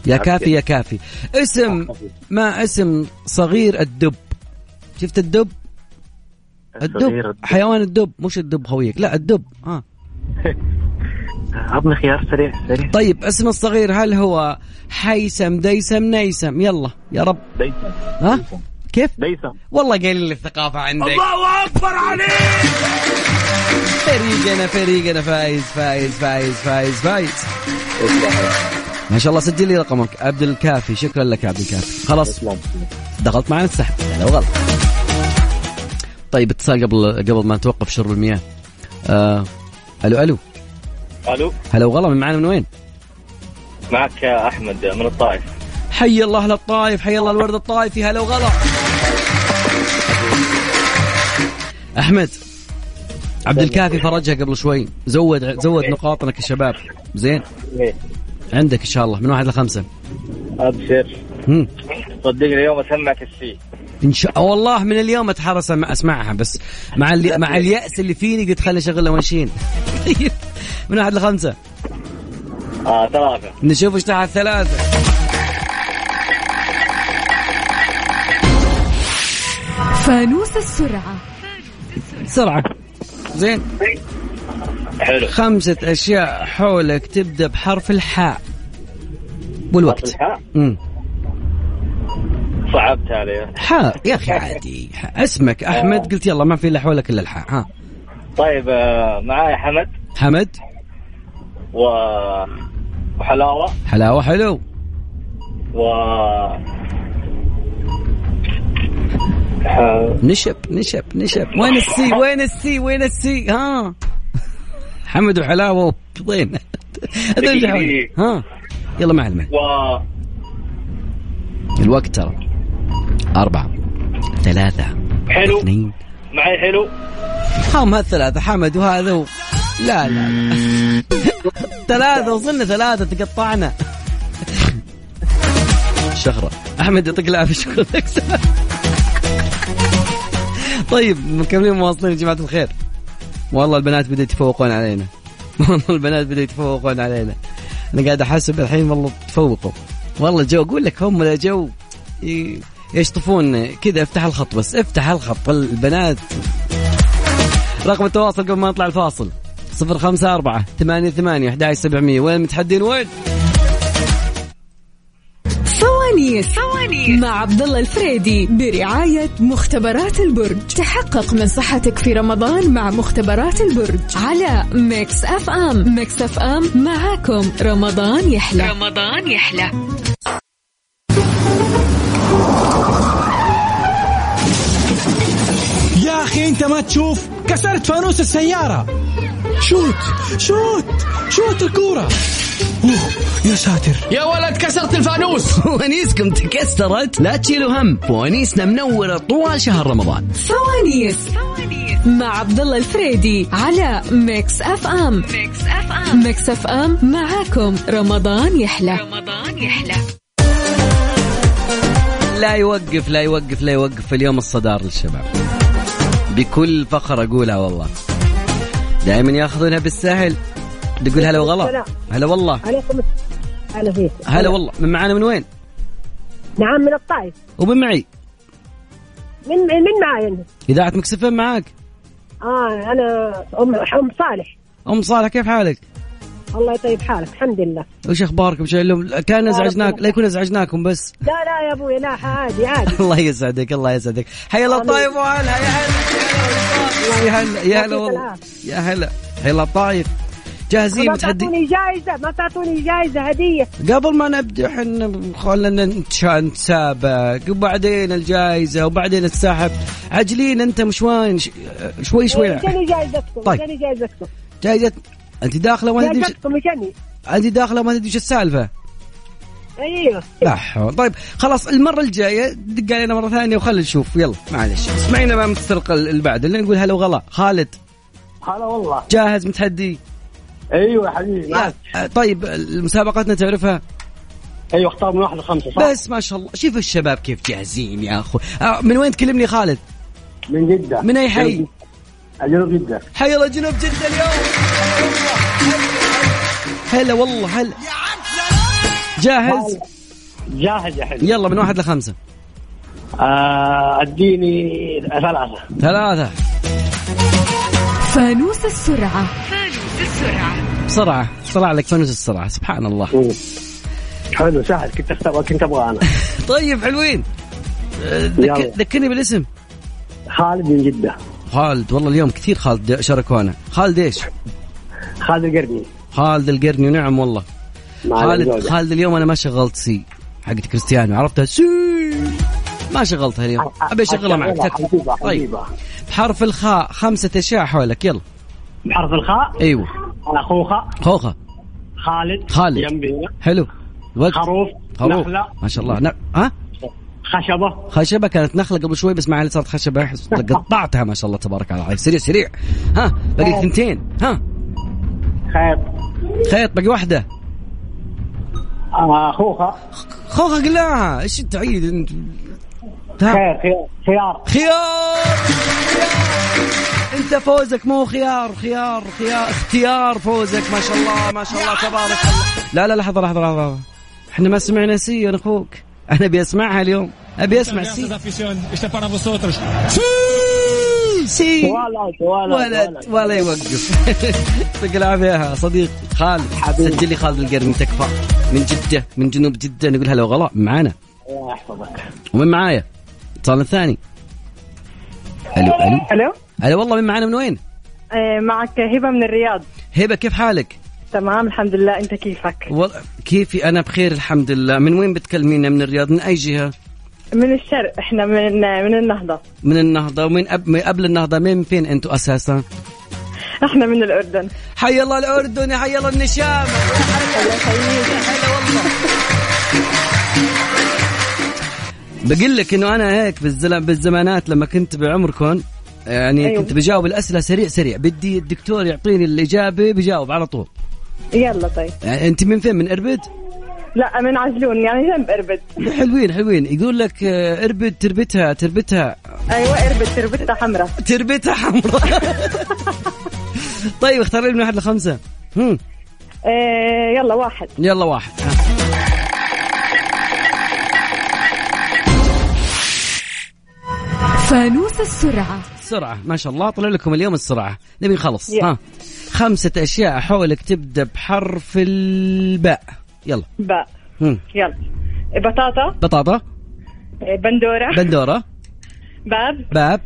S3: يا كافي يا كافي. اسم ما اسم صغير الدب؟ شفت الدب؟ الدب. حيوان الدب. مش الدب خويك لا الدب. ها
S9: عطني خيار سريع سريع.
S3: طيب اسم الصغير هل هو حيسم ديسم نيسم يلا يا رب.
S9: ديسم
S3: ها؟ كيف؟
S9: ديسم
S3: والله قايلين لي الثقافة عندك.
S2: الله أكبر عليك!
S3: فريقنا فريقنا. فايز فايز فايز فايز فايز. ما شاء الله سجل لي رقمك. عبد الكافي. شكرا لك يا عبد الكافي. خلاص. دخلت معنا السحب. لا غلط طيب اتصال قبل قبل ما نتوقف شرب المياه. آه. ألو ألو.
S9: ألو.
S3: هلا وغلا من معنا من وين؟
S9: معك أحمد من الطائف.
S3: حي الله أهل الطايف حي الله الورد الطايفي هلا وغلا. أحمد عبد الكافي فرجها قبل شوي. زود زود نقاطنا كشباب. زين. عندك إن شاء الله من واحد
S9: لخمسة.
S3: أبشر.
S9: صدقني اليوم أسمعك السي
S3: إن شاء والله من اليوم اتحرس أم- أسمعها بس مع اللي مع اليأس اللي فيني قلت خليني اشغلها طيب من واحد لخمسة.
S9: آه ثلاثة.
S3: نشوف إيش تحت ثلاثة.
S4: فانوس السرعة.
S3: بسرعة زين.
S9: حلو.
S3: خمسة أشياء حولك تبدأ بحرف الحاء. والوقت.
S9: الحاء؟
S3: امم
S9: صعبت علي
S3: حاء يا أخي عادي. اسمك أحمد قلت يلا ما في إلا حولك إلا الحاء. ها.
S9: طيب آه معاي حمد.
S3: حمد.
S9: و وحلاوة
S3: حلاوة حلو.
S9: و
S3: نشب نشب نشب. وين ال Sí؟ وين ال Sí؟ وين ال Sí؟ ها. حمد وحلاوة وين؟ هذول. ها. يلا مع المال الوقت ترى. أربعة ثلاثة
S9: حلو.
S3: اثنين.
S9: معي حلو.
S3: هم هالثلاثة حمد وهذا و... لا لا ثلاثة وصلنا ثلاثة تقطعنا. شخرة أحمد يعطيك العافية شكرا لك. طيب مكملين مواصلين يا جماعة الخير؟ والله البنات بدأوا يتفوقون علينا. والله البنات بدأوا يتفوقون علينا. أنا قاعد أحسب الحين والله تفوقوا. والله جو أقول لك هم لا جو يشطفون كذا افتح الخط بس افتح الخط البنات. رقم التواصل قبل ما نطلع الفاصل. صفر خمسة أربعة ثمانية ثمانية أحد سبعمية. وين متحدين وين؟
S4: فوانيس مع عبد الله الفريدي برعاية مختبرات البرج. تحقق من صحتك في رمضان مع مختبرات البرج. على Mix FM. Mix FM معاكم. رمضان يحلى. رمضان يحلى.
S1: أنت ما تشوف كسرت فانوس السيارة. شوت شوت شوت الكورة. أوه يا ساتر.
S2: يا ولد كسرت الفانوس.
S3: فوانيسكم تكسرت. لا تشيلوا هم. فوانيسنا منورة طوال شهر رمضان.
S4: فوانيس مع عبد الله الفريدي على Mix FM Mix FM Mix FM معاكم. رمضان يحلى. رمضان يحلى.
S3: لا يوقف لا يوقف لا يوقف اليوم الصدار للشباب. بكل فخر أقولها والله. دائما ياخذونها بالسهل. تقول هلا وغلا. هلا والله.
S10: عليكم هلا فيك.
S3: هلا والله. من معانا من وين؟
S10: نعم من الطائف.
S3: ومن معي؟
S10: من من معاي أنت؟
S3: إذاعة مكسفين معاك؟
S10: آه أنا ام أم صالح.
S3: أم صالح كيف حالك؟
S10: الله يطيب حالك الحمد لله.
S3: وش أخباركم؟ شو لهم كان ازعجناك لا يكون أزعجناكم بس.
S10: لا لا يا أبوي لا عادي عادي.
S3: الله يسعدك الله يسعدك. حيا الله الطايف وهلا يا هلا يا هلا يا هلا والله. يا هلا حيا الله الطايف جاهزين؟
S10: ما تعطوني جائزة ما تعطوني جائزة هدية.
S3: قبل ما نبدأ إحنا خلنا نتسابق. وبعدين الجائزه وبعدين السحب. عجلين أنت مش وين؟ ش- شوي شوي.
S10: جاني جائزتكم
S3: طيب.
S10: جاني جائزتكم
S3: جائزه أنت داخلة ما تدري أنت داخلة ما تدري وش السالفة.
S10: أيوه.
S3: لا حول. طيب خلاص المرة الجاية دق علينا مرة ثانية وخلنا نشوف. يلا. معلش اسمعينا ما مسترق اللي بعد. اللي نقول هلا وغلا. خالد.
S8: هلا والله.
S3: جاهز متحدي.
S8: أيوه يا حبيبي
S3: آه، طيب مسابقتنا تعرفها؟
S8: أيوه اختار من واحد لخمسة صح؟
S3: بس ما شاء الله. شوف الشباب كيف جاهزين يا اخو آه، من وين تكلمني خالد؟
S8: من جدة.
S3: من أي حي؟
S8: جنوب جدة.
S3: حي الله جنوب جدة اليوم. هلا والله هلا. جاهز؟
S8: جاهز يا حبيبي.
S3: يلا من واحد لخمسة.
S8: آه أديني ثلاثة.
S3: ثلاثة.
S4: فانوس السرعة.
S3: بسرعة. بسرعة لك فانوس السرعة سبحان الله.
S8: مم. حلو سهل. كنت اختار كنت أبغى أنا.
S3: طيب حلوين. ذكرني بالاسم.
S8: خالد من جدة.
S3: خالد والله اليوم كثير خالد شاركونا. خالد إيش؟
S8: خالد القرني.
S3: خالد القرني نعم والله. خالد. خالد اليوم أنا ما شغلت سي حقت كريستيانو عرفتها سي! ما شغلتها اليوم. أبي أشغلها معك. تكفى. طيب. بحرف الخاء خمسة أشياء حولك. يلا.
S8: بحرف الخاء؟
S3: أيوه.
S8: اخوخه
S3: خوخة.
S8: خالد.
S3: خالد.
S8: ينبينا.
S3: حلو. الوقت
S8: خروف.
S3: خروف.
S8: نخلة.
S3: ما شاء الله. ن... ها؟
S8: خشبة.
S3: خشبة كانت نخلة قبل شوي بس مع اللي صارت خشبة قطعتها ما شاء الله تبارك الله عليك سريع سريع. ها باقي ثنتين. ها.
S8: خيط
S3: خيط باقي واحدة.
S8: آه، اخوخه
S3: خوخة قلناها إيش تعيد انت ها.
S8: خير خيار خيار.
S3: خيار. أنت فوزك مو خيار خيار خيار. اختيار فوزك ما شاء الله ما شاء الله تبارك الله. لا لا لحظة لحظة لحظة إحنا ما سمعنا سي أنا أخوك. أنا أبي أسمعها اليوم. أبي أسمع سي!
S8: ولد ولد
S3: ولد ولا يوقف. يعطيك العافية يا صديق خالد. سجل لي خالد القرني تكفى. من جدة من جنوب جدة نقول هلا وغلا. معانا.
S8: الله يحفظك.
S3: ومن معايا؟ اتصال الثاني. ألو ألو.
S11: ألو.
S3: ألو والله من معانا من وين؟
S11: آه، معك هبة من الرياض.
S3: هبة كيف حالك؟
S11: تمام الحمد لله. أنت كيفك؟
S3: و... كيفي؟ أنا بخير الحمد لله. من وين بتكلمينا من الرياض من أي جهة؟
S11: من الشرق إحنا من من النهضة
S3: من النهضة ومن أب... من قبل النهضة من فين أنتم أساسا؟
S11: إحنا من الأردن
S3: حي الله الأردن يا حي الله هلا والله بقول لك إنه أنا هيك. بالزمانات لما كنت بعمركم يعني. أيوه. كنت بجاوب الأسئلة سريع سريع بدي الدكتور يعطيني الإجابة بجاوب على طول
S11: يلا طيب
S3: يعني أنت من فين من إربد
S11: لا من عجلون يعني جنب إربد.
S3: حلوين حلوين. يقول لك آه، إربد تربتها تربتها.
S11: أيوه إربد تربتها حمراء.
S3: تربتها حمراء. طيب اختار لي من واحد لخمسة. هم.
S11: آه يلا واحد.
S3: يلا واحد. ها.
S4: فانوس السرعة.
S3: السرعة ما شاء الله. طلع لكم اليوم السرعة. نبي نخلص.
S11: يلا.
S3: ها. خمسة أشياء حولك تبدأ بحرف الباء. يلا.
S11: باء. يلا. بطاطا.
S3: بطاطا.
S11: بندورة.
S3: بندورة.
S11: باب.
S3: باب.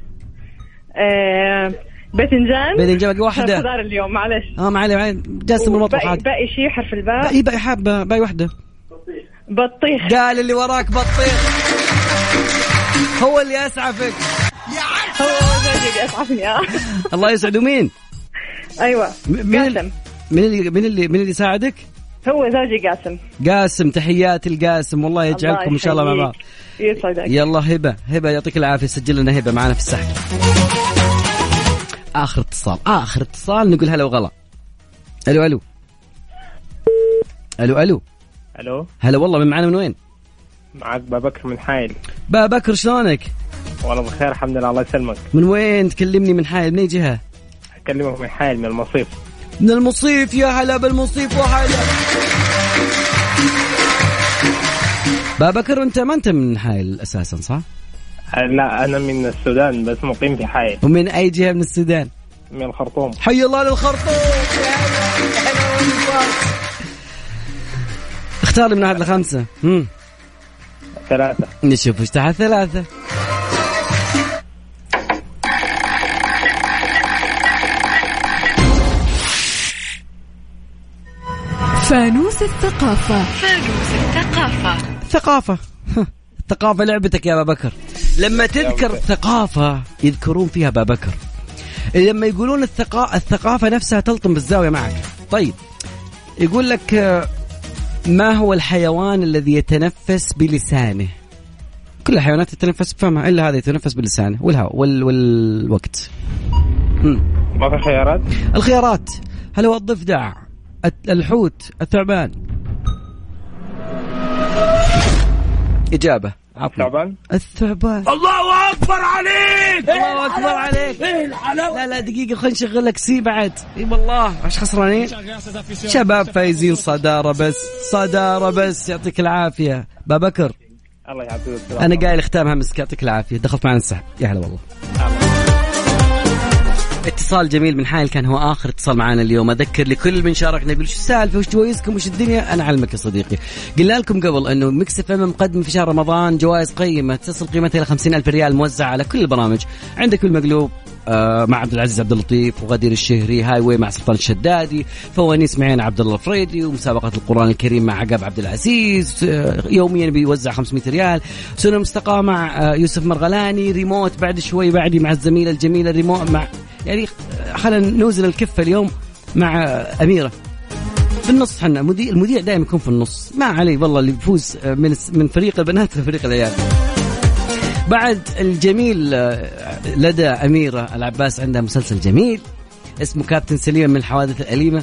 S11: آه باذنجان.
S3: باذنجان باقي واحدة.
S11: خضار اليوم معلش.
S3: آه عليه. جالس من المطبخ
S11: باقي,
S3: عادي
S11: باقي شيء حرف الباء.
S3: باقي باقي حبة باقي واحدة.
S11: بطيخ.
S3: قال اللي وراك بطيخ. هو اللي أسعفك.
S11: هو زوجي اللي اسعفني آه
S3: الله يسعده مين؟ أيوه. مين
S11: قاسم.
S3: مين اللي مين اللي مين اللي ساعدك؟
S11: هو زوجي قاسم.
S3: قاسم تحياتي القاسم والله يجعلكم إن شاء الله مع بعض.
S11: يسعدك.
S3: يلا هبة هبة يعطيك العافية. سجل لنا هبة معنا في السحب. آخر اتصال آخر اتصال. نقول هلا وغلا. ألو ألو. ألو ألو.
S12: ألو.
S3: هلا والله من معنا من وين؟
S8: معك بكر من حايل.
S3: با بكر شلونك؟
S8: والله بخير الحمد لله الله يسلمك.
S3: من وين؟ تكلمني من حايل من أي جهة؟
S8: أكلمك من حايل من المصيف.
S3: من المصيف يا هلا بالمصيف وهلا. با بكر انت ما انت من حايل أساسا صح؟
S8: لا أنا من السودان بس مقيم في حايل
S3: ومن أي جهة من السودان؟
S8: من الخرطوم.
S3: حي الله للخرطوم. اختار من واحد لخمسه امم
S8: ثلاثة.
S3: نشوف وش تحت ثلاثة.
S4: فانوس الثقافة.
S3: الثقافة. الثقافه لعبتك يا أبا بكر. لما تذكر الثقافه يذكرون فيها أبا بكر. لما يقولون الثقا... الثقافة نفسها تلطم بالزاوية معك. طيب يقول لك ما هو الحيوان الذي يتنفس بلسانه؟ كل الحيوانات تتنفس بفمها إلا هذا يتنفس بلسانه. والهواء وال... والوقت.
S8: ما في خيارات؟
S3: الخيارات. هل هو الضفدع؟ الحوت الثعبان. إجابة. عطنا
S8: تعبان
S3: الثعبان.
S2: الله أكبر عليك!
S3: الله أكبر عليك.
S2: الحلاوة؟
S3: لا لا دقيقة خلينا نشغل لك سي بعد. إي والله. إيش خسرانين؟ شباب فايزين صدارة بس صدارة بس. يعطيك العافية. بابكر
S8: الله يعطيك السلامة
S3: أنا قايل ختامها مسك يعطيك العافية. دخلت معنا السحب يا هلا والله. اتصال جميل من حايل كان هو آخر اتصال معنا اليوم. أذكر لكل من شاركنا يقول شو السالفة؟ وش جوائزكم؟ وش الدنيا؟ أنا أعلمك يا صديقي. قلنا لكم قبل أنه Mix FM مقدم في شهر رمضان جوائز قيمة تصل قيمتها إلى 50 ألف ريال موزعة على كل البرامج. عندك المقلوب آه مع عبد العزيز عبد اللطيف وغدير الشهري Highway مع سلطان الشدادي فوانيس معين عبد الله الفريدي ومسابقة القرآن الكريم مع عقاب عبد العزيز آه يوميا بيوزع 500 ريال. سنة مستقاه مع آه يوسف مرغلاني ريموت بعد شوي بعدي مع الزميلة الجميلة ريموت مع يعني خلينا نوزن الكفة اليوم مع أميرة. في النص حنا المذيع دائما يكون في النص. ما عليه والله اللي يفوز من من فريق البنات لفريق العيال. بعد الجميل آه، لدى أميرة العباس عندها مسلسل جميل اسمه كابتن سليم من الحوادث الأليمة.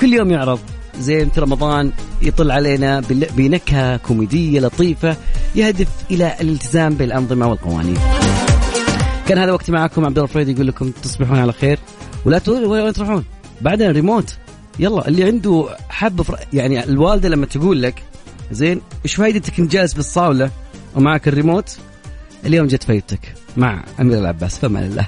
S3: كل يوم يعرض. زي مثل رمضان يطل علينا بنكهة كوميدية لطيفة يهدف إلى الالتزام بالأنظمة والقوانين. كان هذا وقتي معكم عبد الله الفريدي يقول لكم تصبحون على خير. ولا وين تروحون؟ بعدين ريموت يلا اللي عنده حب. يعني الوالدة لما تقول لك زين إيش فايدتك إنت جالس بالصالة ومعك الريموت؟ اليوم جت فايدتك مع أمير العباس فما الله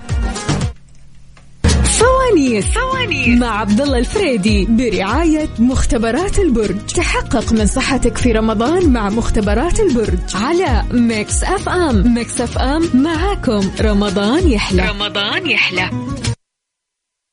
S4: فوانيس. فوانيس. مع عبد الله الفريدي برعاية مختبرات البرج. تحقق من صحتك في رمضان مع مختبرات البرج. على Mix FM. Mix FM معاكم. رمضان يحلى. رمضان يحلى.